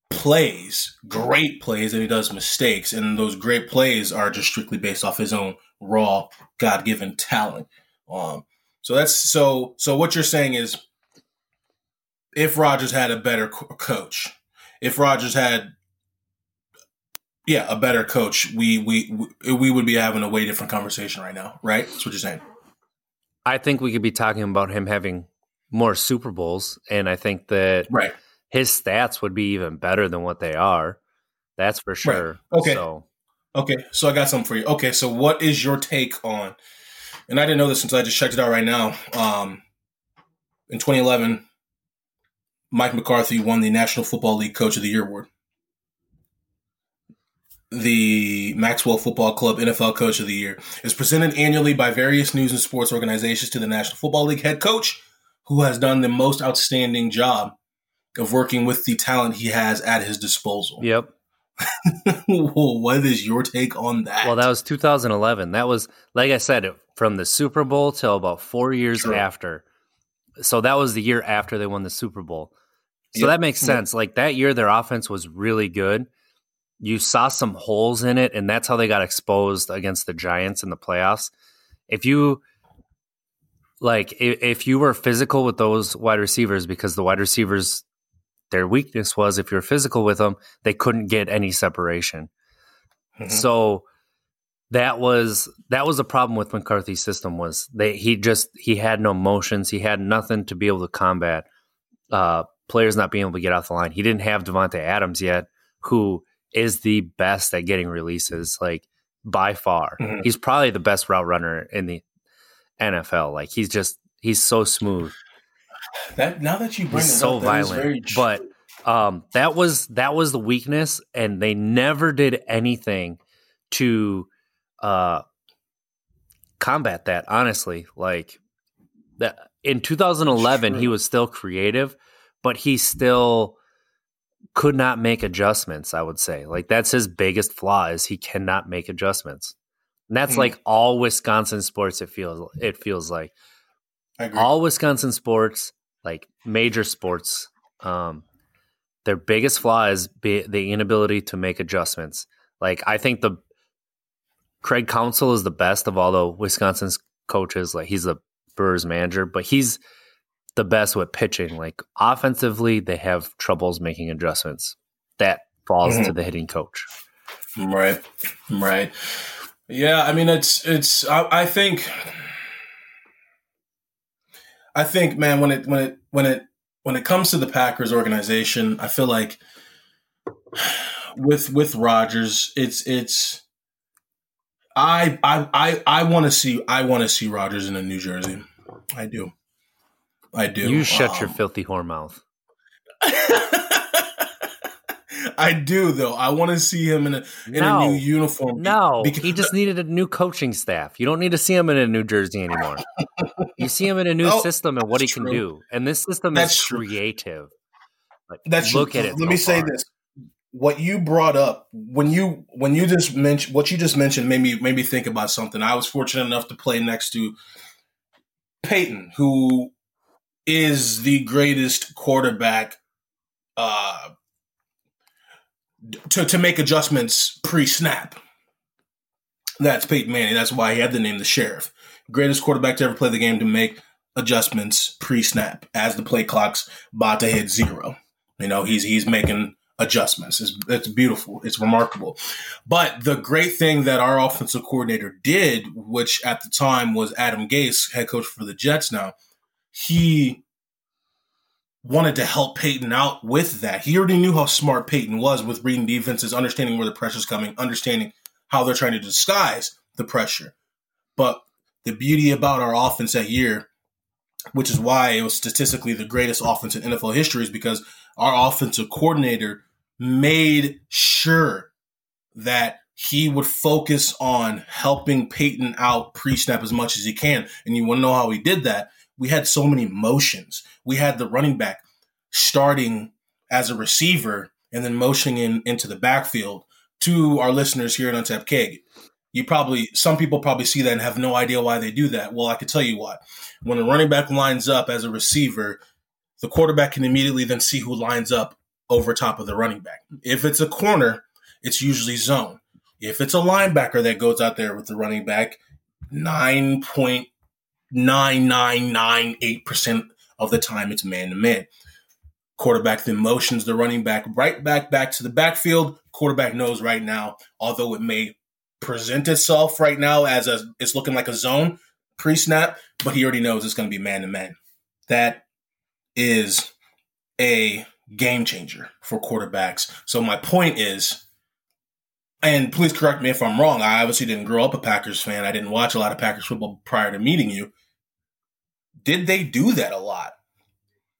plays, great plays, than he does mistakes, and those great plays are just strictly based off his own raw God given talent. Um, so that's so so. What you're saying is, if Rodgers had a better co- coach, if Rodgers had yeah, a better coach, we we we would be having a way different conversation right now, right? That's what you're saying. I think we could be talking about him having more Super Bowls, and I think that right. his stats would be even better than what they are. That's for sure. Right. Okay. So, okay. So I got something for you. Okay. So what is your take on? And I didn't know this until I just checked it out right now. Um, in 2011, Mike McCarthy won the National Football League Coach of the Year award the Maxwell Football Club NFL Coach of the Year is presented annually by various news and sports organizations to the National Football League head coach who has done the most outstanding job of working with the talent he has at his disposal. Yep. what is your take on that? Well, that was 2011. That was, like I said, from the Super Bowl till about four years after. So that was the year after they won the Super Bowl. So yep. that makes sense. Yep. Like that year, their offense was really good you saw some holes in it, and that's how they got exposed against the Giants in the playoffs. If you like, if, if you were physical with those wide receivers, because the wide receivers, their weakness was if you're physical with them, they couldn't get any separation. Mm-hmm. So that was that was a problem with McCarthy's system was they he just he had no motions, he had nothing to be able to combat uh, players not being able to get off the line. He didn't have Davante Adams yet, who is the best at getting releases, like by far. Mm-hmm. He's probably the best route runner in the NFL. Like he's just he's so smooth. That now that you bring he's it so up, violent, but um, that was that was the weakness, and they never did anything to uh, combat that. Honestly, like that in 2011, he was still creative, but he still could not make adjustments, I would say. Like that's his biggest flaw is he cannot make adjustments. And that's mm. like all Wisconsin sports it feels it feels like. All Wisconsin sports, like major sports, um, their biggest flaw is be, the inability to make adjustments. Like I think the Craig Counsell is the best of all the Wisconsin's coaches. Like he's the Brewers manager, but he's the best with pitching. Like offensively, they have troubles making adjustments. That falls mm-hmm. to the hitting coach. Right. Right. Yeah, I mean it's it's I, I think I think man when it when it when it when it comes to the Packers organization, I feel like with with Rodgers, it's it's I I I I want to see I want to see Rodgers in a New Jersey. I do. I do. You shut um, your filthy whore mouth. I do though. I want to see him in a in no, a new uniform. No, because- he just needed a new coaching staff. You don't need to see him in a New Jersey anymore. you see him in a new oh, system and what he true. can do. And this system that's is creative. Like, that's look true. at it. Let so me say this: what you brought up when you when you just mentioned what you just mentioned made me made me think about something. I was fortunate enough to play next to Peyton, who is the greatest quarterback uh, to to make adjustments pre snap. That's Peyton Manning. That's why he had the name the Sheriff. Greatest quarterback to ever play the game to make adjustments pre snap as the play clock's about to hit zero. You know, he's he's making adjustments. It's, it's beautiful. It's remarkable. But the great thing that our offensive coordinator did, which at the time was Adam Gase, head coach for the Jets now, he wanted to help Peyton out with that. He already knew how smart Peyton was with reading defenses, understanding where the pressure's coming, understanding how they're trying to disguise the pressure. But the beauty about our offense that year, which is why it was statistically the greatest offense in NFL history, is because our offensive coordinator made sure that he would focus on helping Peyton out pre snap as much as he can. And you want to know how he did that? We had so many motions. We had the running back starting as a receiver and then motioning in, into the backfield to our listeners here at Untapped Keg. You probably, some people probably see that and have no idea why they do that. Well, I can tell you what. When a running back lines up as a receiver, the quarterback can immediately then see who lines up over top of the running back. If it's a corner, it's usually zone. If it's a linebacker that goes out there with the running back, 9.9998% of the time it's man to man. Quarterback then motions the running back right back back to the backfield. Quarterback knows right now, although it may present itself right now as a it's looking like a zone pre-snap, but he already knows it's going to be man to man. That is a game changer for quarterbacks. So my point is, and please correct me if I'm wrong. I obviously didn't grow up a Packers fan. I didn't watch a lot of Packers football prior to meeting you. Did they do that a lot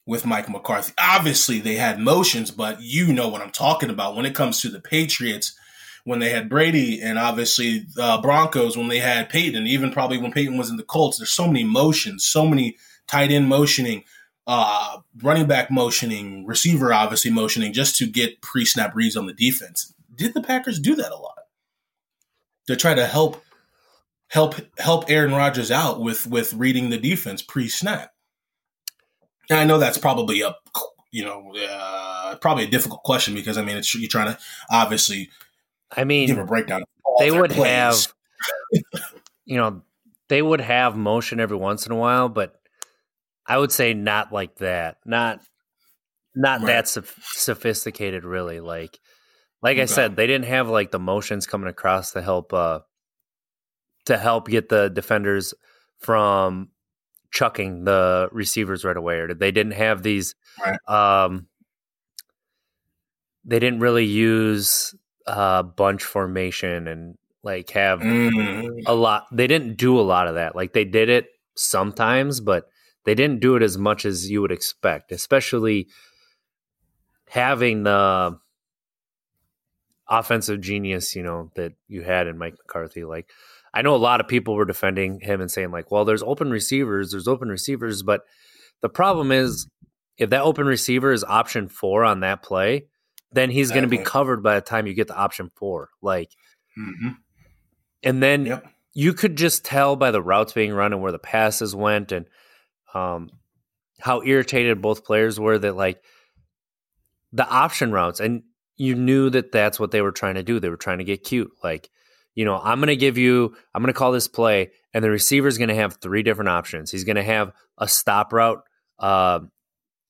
with Mike McCarthy? Obviously, they had motions, but you know what I'm talking about when it comes to the Patriots. When they had Brady, and obviously uh, Broncos when they had Peyton, even probably when Peyton was in the Colts, there's so many motions, so many tight end motioning, uh, running back motioning, receiver obviously motioning, just to get pre snap reads on the defense. Did the Packers do that a lot to try to help help help Aaron Rodgers out with with reading the defense pre snap? And I know that's probably a you know uh, probably a difficult question because I mean it's you're trying to obviously I mean give a breakdown. they would plays. have you know they would have motion every once in a while, but I would say not like that. Not not right. that sophisticated really like like okay. I said they didn't have like the motions coming across to help uh to help get the defenders from chucking the receivers right away or they didn't have these right. um they didn't really use uh bunch formation and like have mm. a lot they didn't do a lot of that like they did it sometimes but they didn't do it as much as you would expect, especially having the offensive genius, you know, that you had in Mike McCarthy. Like, I know a lot of people were defending him and saying, like, well, there's open receivers, there's open receivers. But the problem is, if that open receiver is option four on that play, then he's going to be covered by the time you get to option four. Like, mm-hmm. and then yep. you could just tell by the routes being run and where the passes went and um, how irritated both players were that like the option routes, and you knew that that's what they were trying to do. They were trying to get cute, like you know, I'm going to give you, I'm going to call this play, and the receiver is going to have three different options. He's going to have a stop route, uh,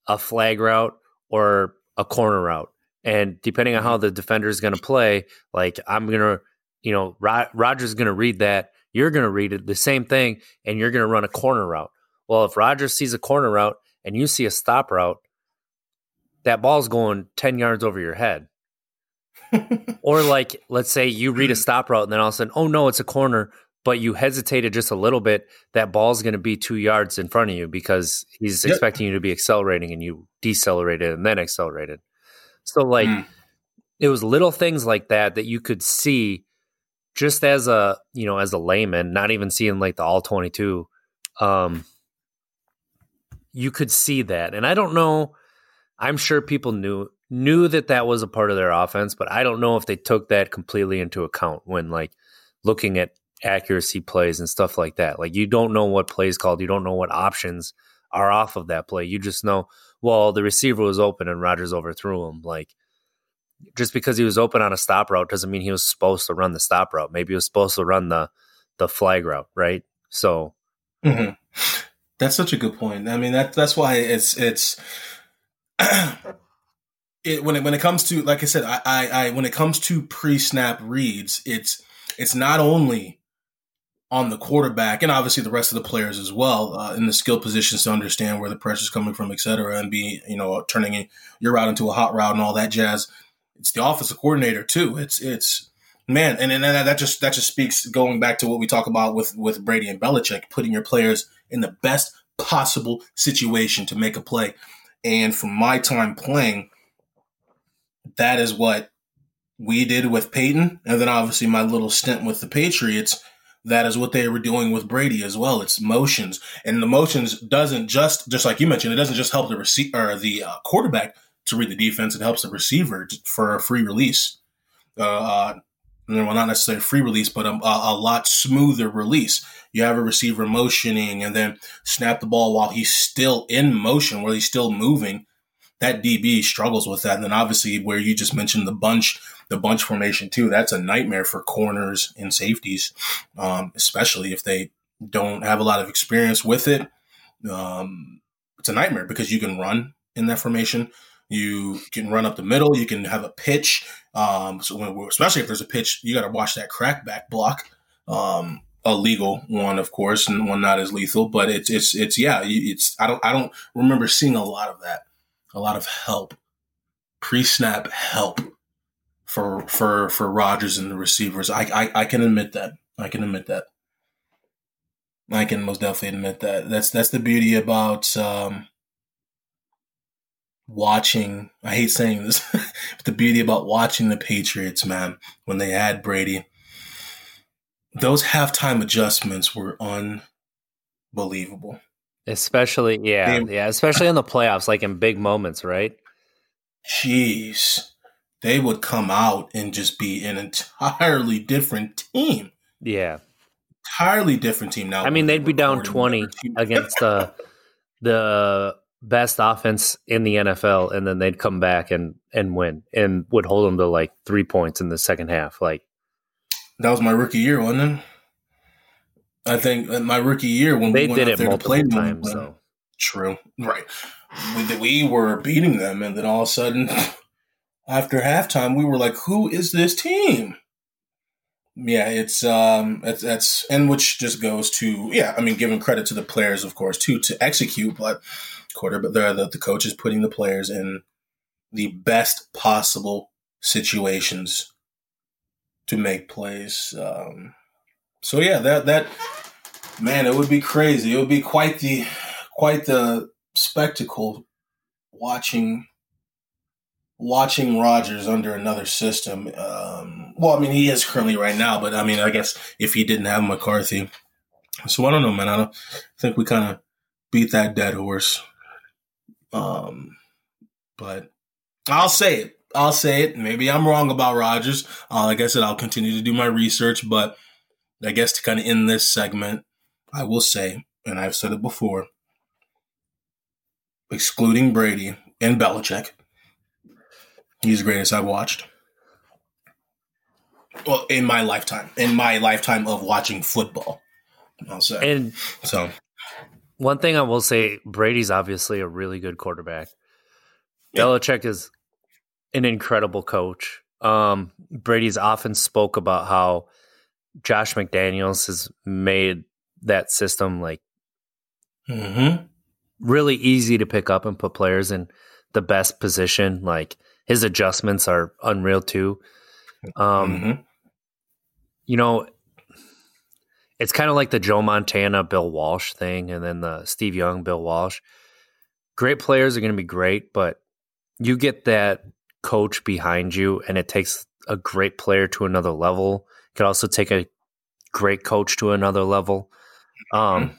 a flag route, or a corner route. And depending on how the defender is going to play, like I'm going to, you know, Ro- Rodgers going to read that. You're going to read it the same thing, and you're going to run a corner route. Well, if Rodgers sees a corner route and you see a stop route, that ball's going 10 yards over your head. or like, let's say you read a stop route and then all of a sudden, oh no, it's a corner, but you hesitated just a little bit, that ball's going to be two yards in front of you because he's yep. expecting you to be accelerating and you decelerated and then accelerated. So like, mm. it was little things like that that you could see just as a, you know, as a layman, not even seeing like the all 22. Um, you could see that. And I don't know. I'm sure people knew knew that that was a part of their offense, but I don't know if they took that completely into account when like looking at accuracy plays and stuff like that. Like you don't know what plays called, you don't know what options are off of that play. You just know, well, the receiver was open and Rodgers overthrew him. Like just because he was open on a stop route doesn't mean he was supposed to run the stop route. Maybe he was supposed to run the the flag route, right? So mm-hmm. That's such a good point. I mean, that that's why it's it's it, when it when it comes to like I said, I, I, I when it comes to pre snap reads, it's it's not only on the quarterback and obviously the rest of the players as well uh, in the skill positions to understand where the pressure's coming from, et cetera, and be you know turning your route into a hot route and all that jazz. It's the offensive coordinator too. It's it's man, and, and that just that just speaks going back to what we talk about with with Brady and Belichick, putting your players in the best possible situation to make a play. And from my time playing, that is what we did with Peyton, and then obviously my little stint with the Patriots. That is what they were doing with Brady as well. It's motions, and the motions doesn't just just like you mentioned. It doesn't just help the receiver or the uh, quarterback to read the defense. It helps the receiver for a free release. Uh, uh well, not necessarily free release, but a, a, lot smoother release. You have a receiver motioning and then snap the ball while he's still in motion, where he's still moving that DB struggles with that. And then obviously where you just mentioned the bunch, the bunch formation too, that's a nightmare for corners and safeties, um, especially if they don't have a lot of experience with it. Um, it's a nightmare because you can run in that formation. You can run up the middle. You can have a pitch. Um, so when, especially if there's a pitch, you got to watch that crackback block. Um, a legal one, of course, and one not as lethal, but it's it's it's yeah, it's I don't I don't remember seeing a lot of that a lot of help, pre-snap help for for for Rodgers and the receivers. I, I I can admit that. I can admit that. I can most definitely admit that. That's that's the beauty about um, watching. I hate saying this, but the beauty about watching the Patriots, man, when they had Brady, those halftime adjustments were unbelievable. Especially, yeah, they, yeah, especially in the playoffs, like in big moments, right? Jeez, they would come out and just be an entirely different team. Yeah, entirely different team. Now, I mean, they'd be down twenty against the the best offense in the NFL, and then they'd come back and and win, and would hold them to like three points in the second half. Like that was my rookie year, wasn't it? I think uh, my rookie year when they we did it multiple times. Uh, so true, right? We, we were beating them, and then all of a sudden, after halftime, we were like, "Who is this team?" Yeah, it's um, it's that's and which just goes to yeah. I mean, giving credit to the players, of course, too, to execute, but quarter, but the the, coach is putting the players in the best possible situations to make plays. Um, so yeah, that that man, it would be crazy. It would be quite the quite the spectacle watching watching Rodgers under another system. Um, well, I mean, he is currently right now, but I mean, I guess if he didn't have McCarthy, so I don't know, man. I don't think we kind of beat that dead horse. Um, but I'll say it. I'll say it. Maybe I'm wrong about Rodgers. Uh, like I said, I'll continue to do my research, but I guess to kind of end this segment, I will say, and I've said it before, excluding Brady and Belichick, he's the greatest I've watched. Well, in my lifetime, in my lifetime of watching football, I'll say. And so, one thing I will say, Brady's obviously a really good quarterback. Yeah. Belichick is an incredible coach. Um, Brady's often spoke about how Josh McDaniels has made that system like mm-hmm. really easy to pick up and put players in the best position. Like his adjustments are unreal too. Um, mm-hmm. You know, it's kind of like the Joe Montana, Bill Walsh thing, and then the Steve Young, Bill Walsh. Great players are going to be great, but you get that coach behind you, and it takes a great player to another level It could also take a great coach to another level. Um, mm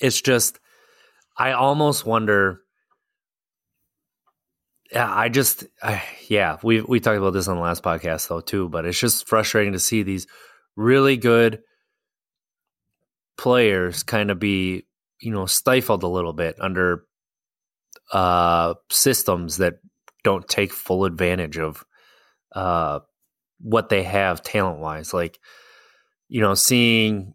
It's just, I almost wonder. Yeah, I just, I, yeah, we we talked about this on the last podcast though too, but it's just frustrating to see these really good players kind of be, you know, stifled a little bit under uh, systems that don't take full advantage of uh, what they have talent wise. Like, you know, seeing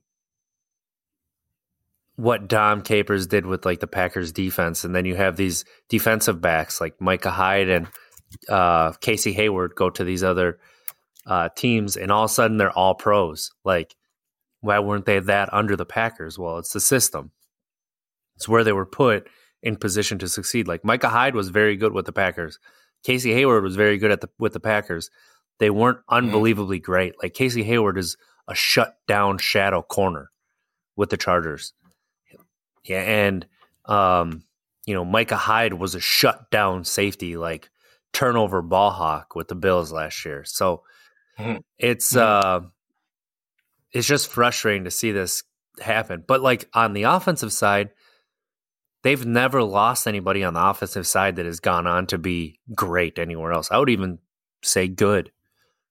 what Dom Capers did with like the Packers defense, and then you have these defensive backs like Micah Hyde and uh, Casey Hayward go to these other uh, teams, and all of a sudden they're all pros. Like, why weren't they that under the Packers? Well, it's the system. It's where they were put in position to succeed. Like Micah Hyde was very good with the Packers. Casey Hayward was very good at the with the Packers. They weren't mm-hmm. unbelievably mm. great. Like Casey Hayward is a shut down shadow corner with the Chargers. Yeah, and um, you know, Micah Hyde was a shut down safety, like turnover ball hawk with the Bills last year. So mm-hmm. it's mm-hmm. uh it's just frustrating to see this happen. But like on the offensive side, they've never lost anybody on the offensive side that has gone on to be great anywhere else. I would even say good.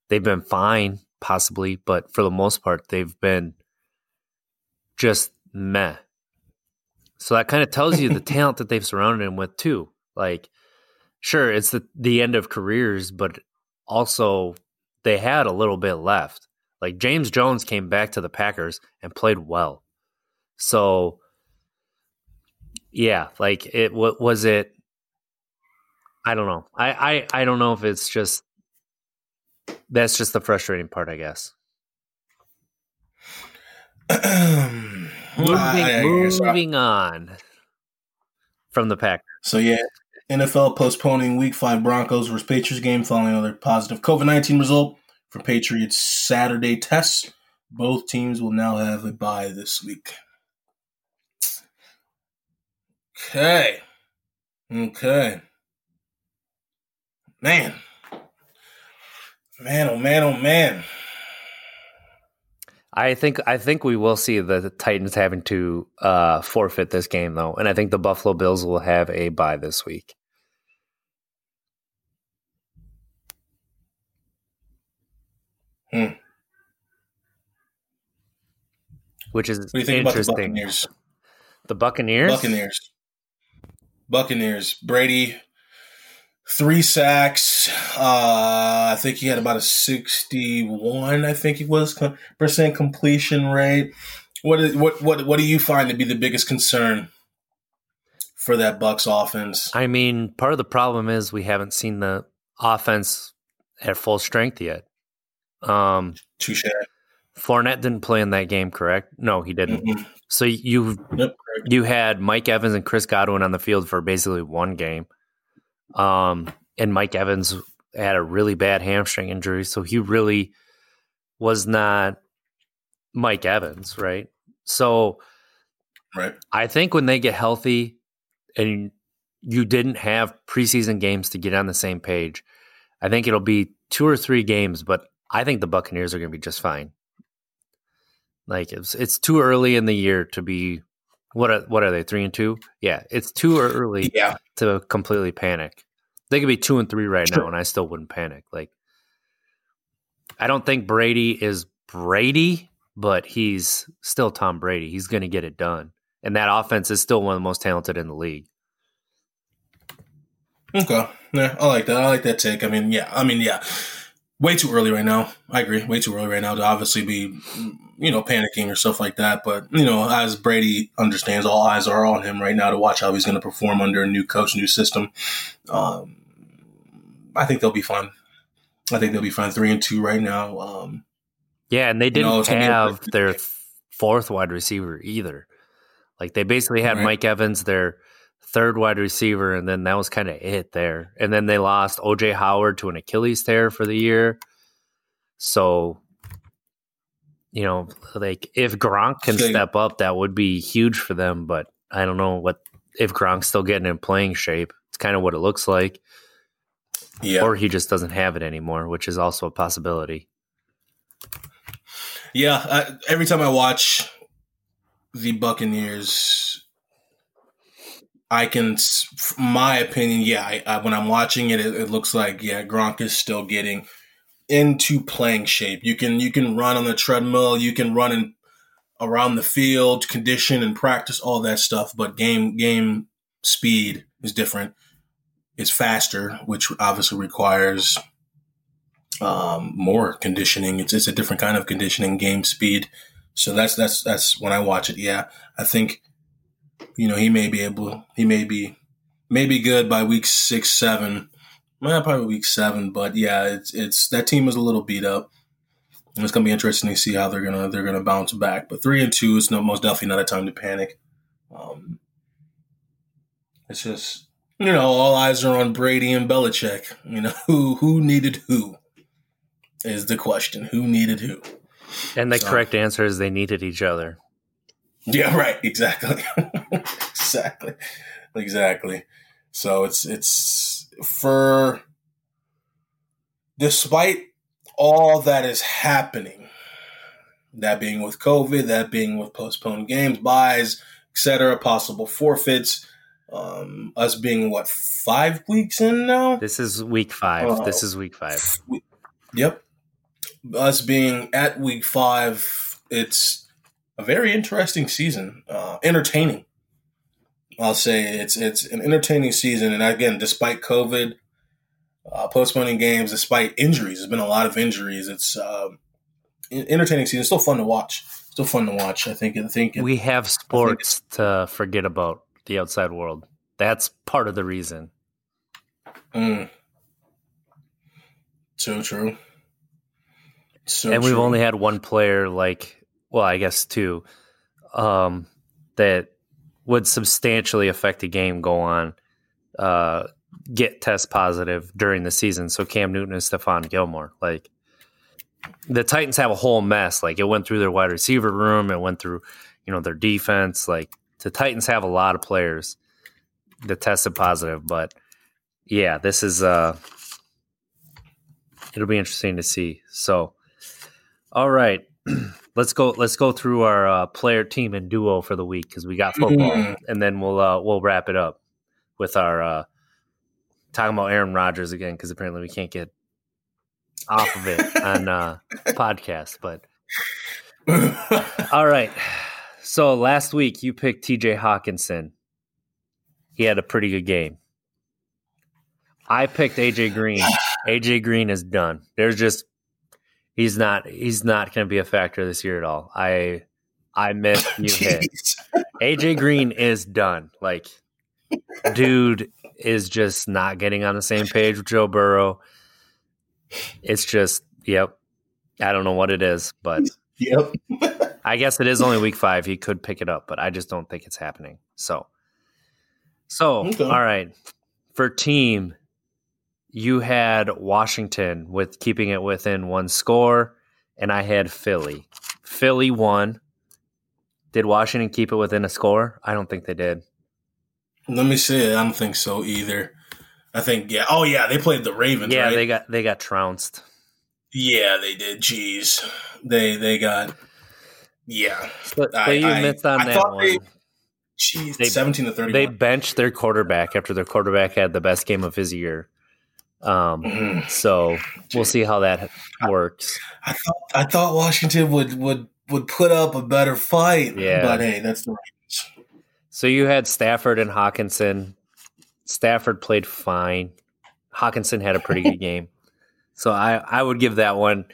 They've been fine, possibly, but for the most part, they've been just meh. So that kind of tells you the talent that they've surrounded him with too. Like, sure, it's the the end of careers, but also they had a little bit left. Like James Jones came back to the Packers and played well. So yeah, like it what was it I don't know. I, I I don't know if it's just that's just the frustrating part, I guess. moving, ah, moving on from the pack. So yeah, NFL postponing Week Five Broncos versus Patriots game following another positive COVID nineteen result for Patriots Saturday tests. Both teams will now have a bye this week. Okay. Okay. Man. Man, oh man, oh man. I think I think we will see the Titans having to uh, forfeit this game though, and I think the Buffalo Bills will have a bye this week. Hmm. Which is what do you think interesting. The Buccaneers? The Buccaneers. Buccaneers. Buccaneers. Brady three sacks. Uh, I think he had about a sixty-one. I think he was percent completion rate. What is what what what do you find to be the biggest concern for that Bucks offense? I mean, part of the problem is we haven't seen the offense at full strength yet. Um, Touche. Fournette didn't play in that game, correct? No, he didn't. Mm-hmm. So you you had Mike Evans and Chris Godwin on the field for basically one game. Um, and Mike Evans had a really bad hamstring injury, so he really was not Mike Evans, right? So, right. I think when they get healthy, and you didn't have preseason games to get on the same page, I think it'll be two or three games, but I think the Buccaneers are going to be just fine. Like it's it's too early in the year to be what are, what are they three and two? Yeah, it's too early yeah. to completely panic. They could be two and three right sure. now, and I still wouldn't panic. Like, I don't think Brady is Brady, but he's still Tom Brady. He's going to get it done, and that offense is still one of the most talented in the league. Okay, yeah, I like that. I like that take. I mean, yeah, I mean, yeah way too early right now. I agree. Way too early right now to obviously be, you know, panicking or stuff like that. But, you know, as Brady understands, all eyes are on him right now to watch how he's going to perform under a new coach, new system. Um, I think they'll be fine. I think they'll be fine. Three and two right now. Um, yeah, and they didn't you know, have their fourth wide receiver either. Like they basically had right. Mike Evans, their third wide receiver, and then that was kind of it there. And then they lost OJ Howard to an Achilles tear for the year. So, you know, like if Gronk can step up, that would be huge for them. But I don't know what if Gronk's still getting in playing shape. It's kind of what it looks like. Yeah. Or he just doesn't have it anymore, which is also a possibility. Yeah. I, every time I watch the Buccaneers, I can, my opinion, yeah. I, I, when I'm watching it, it, it, looks like yeah, Gronk is still getting into playing shape. You can you can run on the treadmill, you can run in, around the field, condition and practice all that stuff. But game game speed is different. It's faster, which obviously requires um, more conditioning. It's it's a different kind of conditioning, game speed. So that's that's that's when I watch it. Yeah, I think you know, he may be able, he may be, may be good by week six, seven. Well, probably week seven, but yeah, it's it's that team is a little beat up. And it's gonna be interesting to see how they're gonna they're gonna bounce back. But three and two is no most definitely not a time to panic. Um, it's just you know all eyes are on Brady and Belichick. You know who who needed who is the question. Who needed who? And the So- correct answer is they needed each other. Yeah, right. Exactly. exactly. Exactly. So it's it's for despite all that is happening, that being with COVID, that being with postponed games, byes, etc., possible forfeits, um, us being what five weeks in now. This is week five. Oh. This is week five. Yep. Us being at week five, it's a very interesting season. Uh, entertaining. I'll say it's it's an entertaining season, and again, despite COVID, uh, postponing games, despite injuries, there's been a lot of injuries. It's en- entertaining season. Still fun to watch. Still fun to watch. I think. I think. We have sports to forget about the outside world. That's part of the reason. Mm. So true. So and we've only had one player, like, well, I guess two, um, that would substantially affect a game go on, uh, get test positive during the season. So Cam Newton and Stephon Gilmore, like, the Titans have a whole mess. Like, it went through their wide receiver room, it went through, you know, their defense. Like, the Titans have a lot of players that tested positive, but yeah, this is uh it'll be interesting to see. So all right. let's go let's go through our uh, player team and duo for the week because we got football Mhm. and then we'll uh, we'll wrap it up with our uh talking about Aaron Rodgers again because apparently we can't get off of it on uh podcast but all right. So last week you picked TJ Hockenson. He had a pretty good game. I picked AJ Green. AJ Green is done. There's just he's not he's not going to be a factor this year at all I I missed you hit AJ Green is done. Like, dude is just not getting on the same page with Joe Burrow. It's just, yep. I don't know what it is, but Yep. I guess it is only week five. He could pick it up, but I just don't think it's happening. So, so Okay. all right. For team, you had Washington with keeping it within one score, and I had Philly. Philly won. Did Washington keep it within a score? I don't think they did. Let me see. I don't think so either. I think yeah. Oh yeah, they played the Ravens. Yeah, right? they got they got trounced. Yeah, they did. Jeez, they they got. Yeah, But, I- you I- missed on I that one. they- jeez, They- seventeen to thirty. they benched their quarterback after their quarterback had the best game of his year. Um, Mhm. so we'll see how that works. I thought I thought Washington would would would put up a better fight. Yeah. but hey, that's the Ravens. So you had Stafford and Hockenson. Stafford played fine. Hockenson had a pretty good game. So I, I would give that one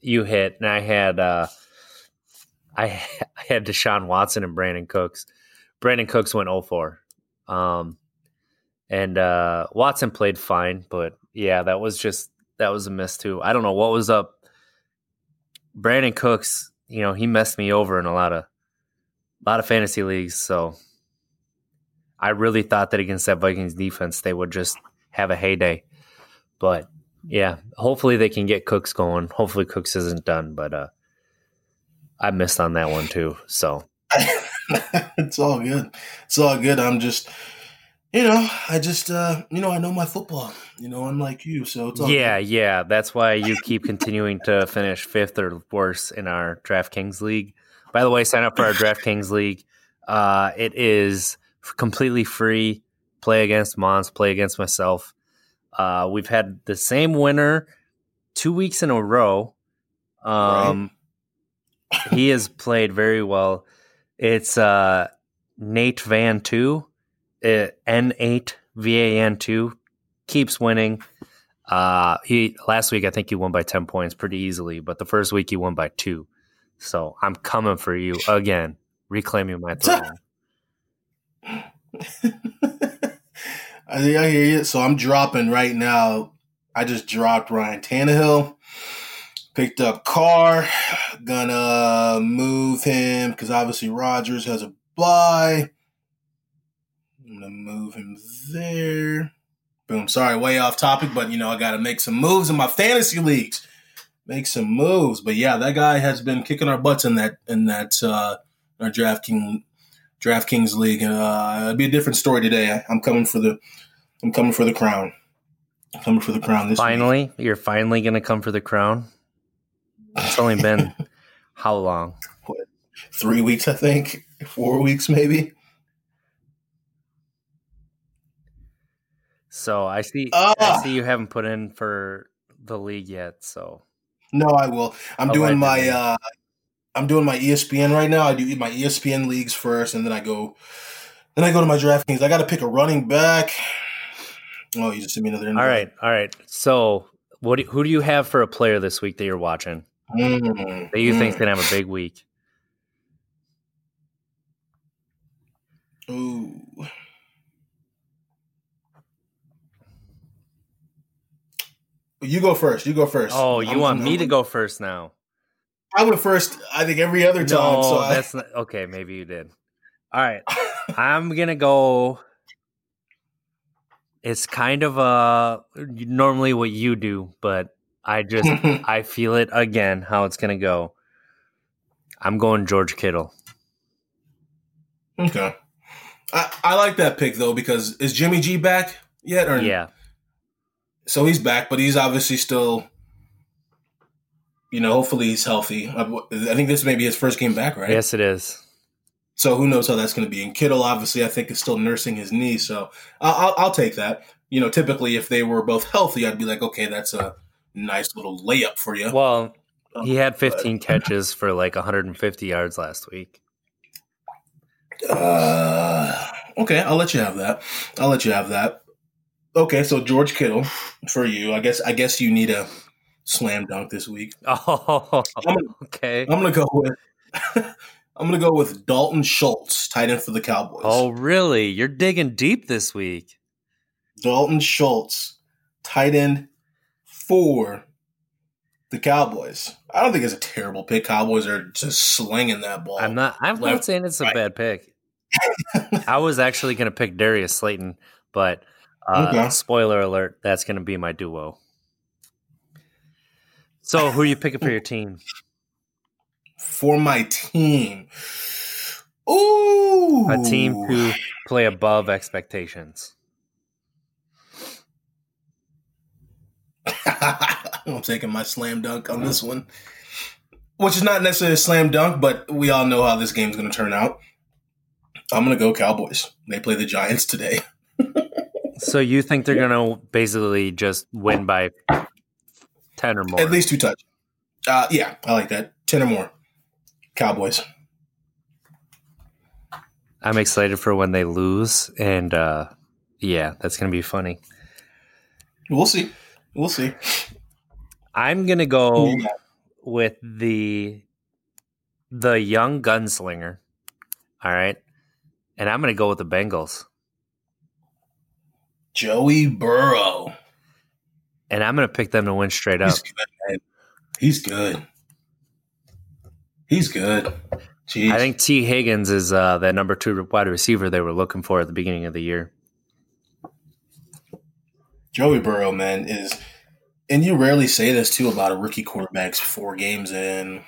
you hit. And I had uh I, I had Deshaun Watson and Brandin Cooks. Brandin Cooks went 0-4. Um and uh Watson played fine, but yeah, that was just that was a miss too. I don't know what was up. Brandin Cooks, you know, he messed me over in a lot of a lot of fantasy leagues, so I really thought that against that Vikings defense they would just have a heyday. But yeah, hopefully they can get Cooks going. Hopefully Cooks isn't done, but uh I missed on that one too. So it's all good. It's all good. I'm just, you know, I just, uh, you know, I know my football. You know, unlike you, so it's all yeah, good. yeah, that's why you keep continuing to finish fifth or worse in our DraftKings league. By the way, sign up for our DraftKings league. Uh, it is completely free. Play against Mons, play against myself. Uh, we've had the same winner two weeks in a row. Um, he has played very well. It's uh, Nate Van two, uh, N eight V A N two, keeps winning. Uh, he last week I think he won by ten points pretty easily, but the first week he won by two. So I'm coming for you again, reclaiming my throne. I think I hear you. So I'm dropping right now. I just dropped Ryan Tannehill. Picked up Carr. Gonna move him because obviously Rodgers has a bye. I'm gonna move him there. Boom. Sorry, way off topic, but you know I got to make some moves in my fantasy leagues. Make some moves, but yeah, that guy has been kicking our butts in that in that uh, our DraftKings DraftKings league. Uh, it'll be a different story today. I'm coming for the I'm coming for the crown. I'm coming for the crown this finally, week. you're finally going to come for the crown. It's only been how long? What, three weeks, I think. Four weeks, maybe. So I see. Ah. I see you haven't put in for the league yet. So No, I will. I'm Oh, doing my uh I'm doing my ESPN right now. I do my ESPN leagues first and then I go then I go to my DraftKings. I got to pick a running back. Oh, you just sent me another invite. all right, all right. So what? Do, who do you have for a player this week that you're watching Mm, that you mm. think's gonna have a big week? Ooh. You go first. You go first. Oh, you I'm- want I'm- me to go first now? I went first. I think every other time. No, so I- that's not okay. Maybe you did. All right, I'm gonna go. It's kind of uh normally what you do, but I just I feel it again how it's gonna go. I'm going George Kittle. okay. I, I like that pick though because is Jimmy G back yet? Or Yeah, So he's back, but he's obviously still. You know, hopefully he's healthy. I, I think this may be his first game back, right? yes, it is. So who knows how that's going to be? And Kittle, obviously, I think is still nursing his knee, so I'll, I'll, I'll take that. You know, typically if they were both healthy, I'd be like, okay, that's a nice little layup for you. Well, he had But- 15 catches for like 150 yards last week. Uh, okay, I'll let you have that. I'll let you have that. Okay, so George Kittle for you. I guess I guess you need a slam dunk this week. Oh, I'm, okay. I'm gonna go with I'm gonna go with Dalton Schultz, tight end for the Cowboys. Oh, really? You're digging deep this week. Dalton Schultz, tight end for the Cowboys. I don't think it's a terrible pick. Cowboys are just slinging that ball. I'm not. I'm not saying it's a right. bad pick. I was actually going to pick Darius Slayton, but uh, Okay. spoiler alert, that's going to be my duo. So, who are you picking for your team? for my team. Ooh, A team to play above expectations. I'm taking my slam dunk on this one, which is not necessarily a slam dunk, but we all know how this game's going to turn out. I'm going to go Cowboys. They play the Giants today. So, you think they're going to basically just win by 10 or more? At least two touch. Uh, yeah, I like that. Ten or more. Cowboys. I'm excited for when they lose. And uh, yeah, that's going to be funny. We'll see. We'll see. I'm going to go. Got? with the the young gunslinger. All right. And I'm going to go with the Bengals. Joey Burrow. And I'm going to pick them to win straight up. He's good. He's good. He's good. Jeez. I think Tee Higgins is uh, that number two wide receiver they were looking for at the beginning of the year. Joey Burrow, man, is, and you rarely say this too about a rookie quarterback's four games in.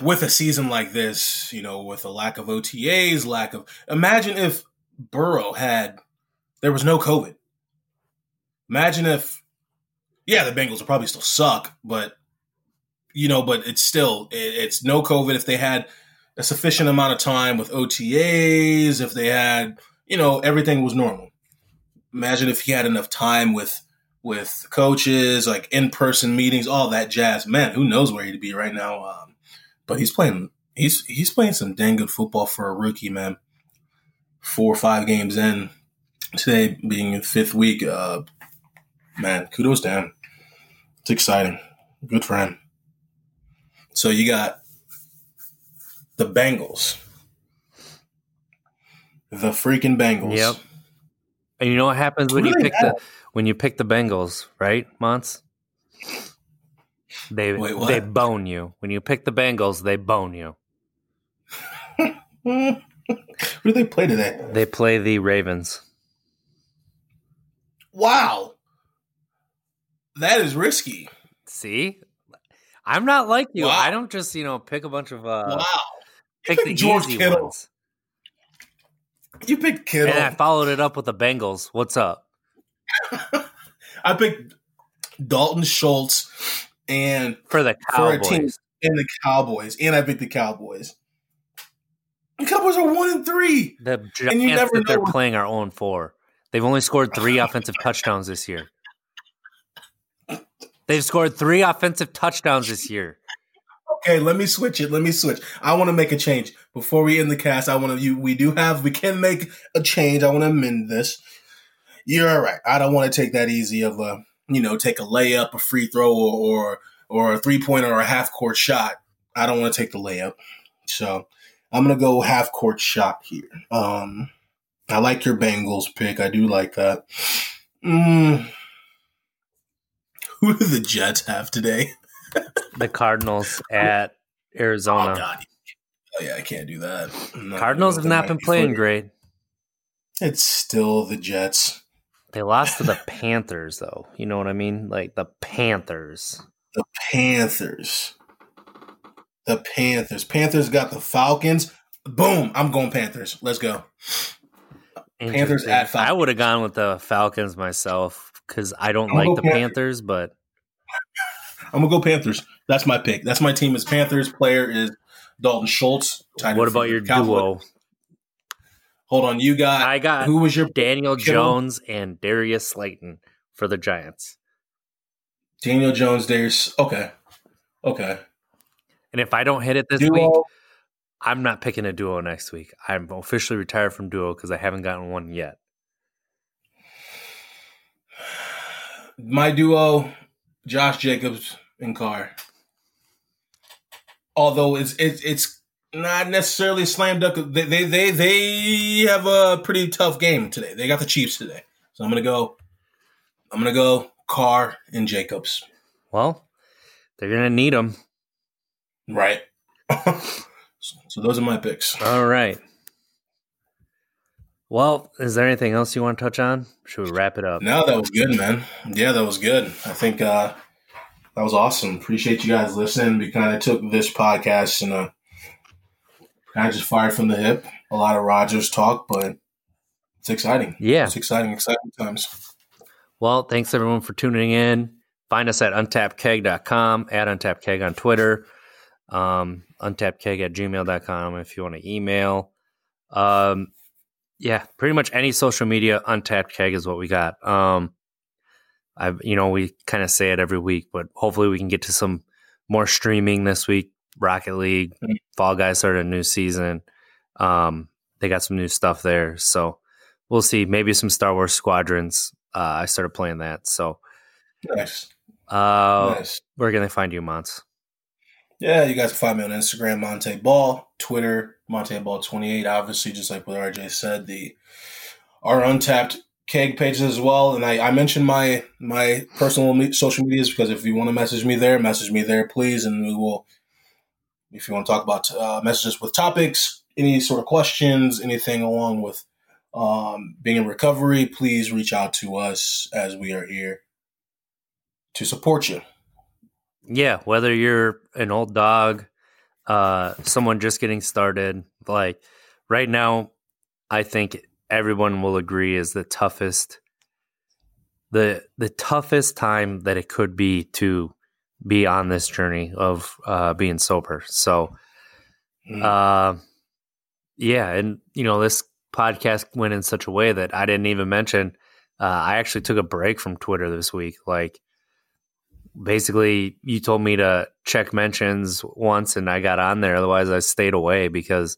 With a season like this, you know, with a lack of OTAs, lack of. Imagine if Burrow had, there was no COVID. Imagine if, yeah, the Bengals would probably still suck, but, you know, but it's still, it, it's no COVID if they had a sufficient amount of time with OTAs, if they had, you know, everything was normal imagine if he had enough time with with coaches, like in person meetings, all that jazz. Man, who knows where he'd be right now? Um, but he's playing. He's he's playing some dang good football for a rookie, man. Four or five games in today, being in fifth week. Uh, man, kudos to him. It's exciting. Good for him. So you got the Bengals. the freaking Bengals. Yep. And you know what happens when Who you pick the when you pick the Bengals, right, Monts? They Wait, they bone you. When you pick the Bengals, they bone you. Who do they play today? They play the Ravens. Wow. That is risky. See? I'm not like you. Wow. I don't just, you know, pick a bunch of uh wow. pick the George easy Kittle. ones. You picked Kittle. And I followed it up with the Bengals. What's up? I picked Dalton Schultz and For the for a team and the Cowboys. And I picked the Cowboys. The Cowboys are one and three. The And Giants you never that they're playing are own 4. They've only scored three offensive touchdowns this year. They've scored three offensive touchdowns this year. Okay, let me switch it. Let me switch. I want to make a change before we end the cast. I want to. You, we do have. We can make a change. I want to amend this. You're all right. I don't want to take that easy of a, you know, take a layup, a free throw, or or, or a three pointer or a half court shot. I don't want to take the layup. So I'm gonna go half court shot here. Um, I like your Bengals pick. I do like that. Mm. Who do the Jets have today? The Cardinals at Arizona. Oh God. Oh yeah, I can't do that. Not Cardinals have not been playing great. It's still the Jets. They lost to the Panthers, though. You know what I mean? Like the Panthers. The Panthers. The Panthers. Panthers got the Falcons. Boom! I'm going Panthers. Let's go. Panthers at Falcons. I would have gone with the Falcons myself because I don't I'm like the go Panthers, but I'm gonna go Panthers. That's my pick. That's my team. Is Panthers. Player is Dalton Schultz. what about your Cowboys. duo? Hold on, you got. I got who was your Daniel Kittle? Jones and Darius Slayton for the Giants. Daniel Jones? There's okay, okay. And if I don't hit it this Duo. week, I'm not picking a duo next week. I'm officially retired from duo because I haven't gotten one yet. My duo, Josh Jacobs and Carr. Although it's it's it's not necessarily slam dunk. They they they they have a pretty tough game today. They got the Chiefs today, so I'm gonna go. I'm gonna go Carr and Jacobs. Well, they're gonna need them. Right. so, those are my picks. All right. Well, is there anything else you want to touch on? Should we wrap it up? No, that was good, man. Yeah, that was good. I think uh, that was awesome. Appreciate you guys listening. We kind of took this podcast and uh, kind of just fired from the hip. A lot of Rodgers talk, but it's exciting. Yeah. It's exciting, exciting times. Well, thanks everyone for tuning in. Find us at untappedkeg.com, at untappedkeg on Twitter, um, untappedkeg at gmail.com if you want to email. Um, yeah, pretty much any social media, untapped keg is what we got. Um, I've, you know, we kind of say it every week, but hopefully we can get to some more streaming this week. Rocket League, Mhm. Fall Guys started a new season. Um, they got some new stuff there. So we'll see. Maybe some Star Wars Squadrons. Uh, I started playing that. So, Nice. uh, nice. where can they find you, Mons? Yeah, you guys can find me on Instagram, Montee Ball, Twitter, Montee Ball twenty eight. Obviously, just like what RJ said, the our untapped keg pages as well. And I, I mentioned my my personal social medias because if you want to message me there, message me there, please, and we will. If you want to talk about uh, messages with topics, any sort of questions, anything along with um, being in recovery, please reach out to us as we are here to support you. Yeah, whether you're an old dog, uh, someone just getting started, like right now, I think everyone will agree is the toughest, the the toughest time that it could be to be on this journey of uh, being sober. So, Mm. uh, yeah, and you know this podcast went in such a way that I didn't even mention. Uh, I actually took a break from Twitter this week, like basically you told me to check mentions once and I got on there. Otherwise, I stayed away because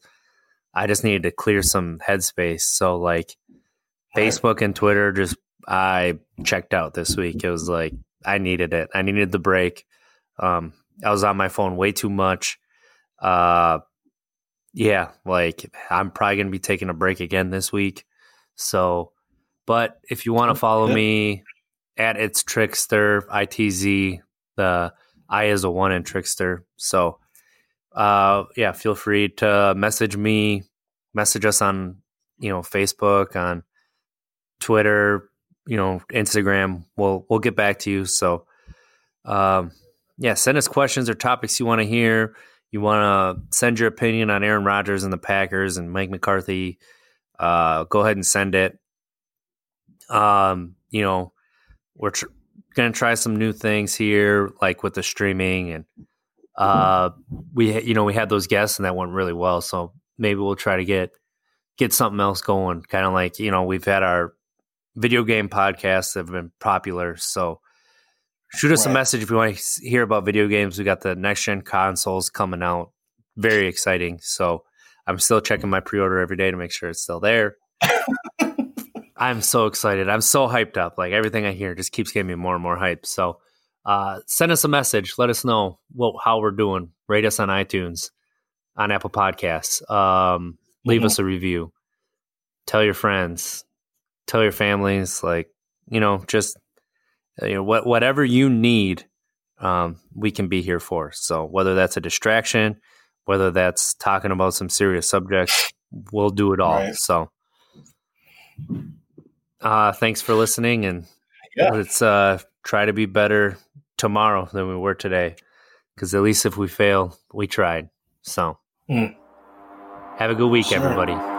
I just needed to clear some headspace. So, like, Facebook and Twitter, just I checked out this week. It was like I needed it. I needed the break. Um, I was on my phone way too much. Uh, yeah, like I'm probably going to be taking a break again this week. So, but if you want to follow yeah. me at it's trickster itz the i is a one in trickster. So uh yeah feel free to message me message us on you know facebook on twitter you know instagram. We'll we'll get back to you. So um yeah send us questions or topics you want to hear. You want to send your opinion on aaron rodgers and the packers and mike mccarthy uh go ahead and send it. Um you know we're tr- going to try some new things here, like with the streaming, and uh, we you know we had those guests and that went really well. So maybe we'll try to get get something else going. Kind of like you know we've had our video game podcasts that have been popular. So shoot us right. a message if you want to hear about video games. We got the next gen consoles coming out, very exciting. So I'm still checking my pre order every day to make sure it's still there. I'm so excited. I'm so hyped up. Like everything I hear just keeps getting me more and more hyped. So uh, send us a message. Let us know what, how we're doing. Rate us on iTunes, on Apple Podcasts. Um, leave mm-hmm. us a review. Tell your friends. Tell your families. Like you know, just you know, what whatever you need, um, we can be here for. So whether that's a distraction, whether that's talking about some serious subjects, we'll do it all. Right. So. Uh, thanks for listening, and yeah. let's uh, try to be better tomorrow than we were today. Because at least if we fail, we tried. So, mm. have a good week, sure. everybody.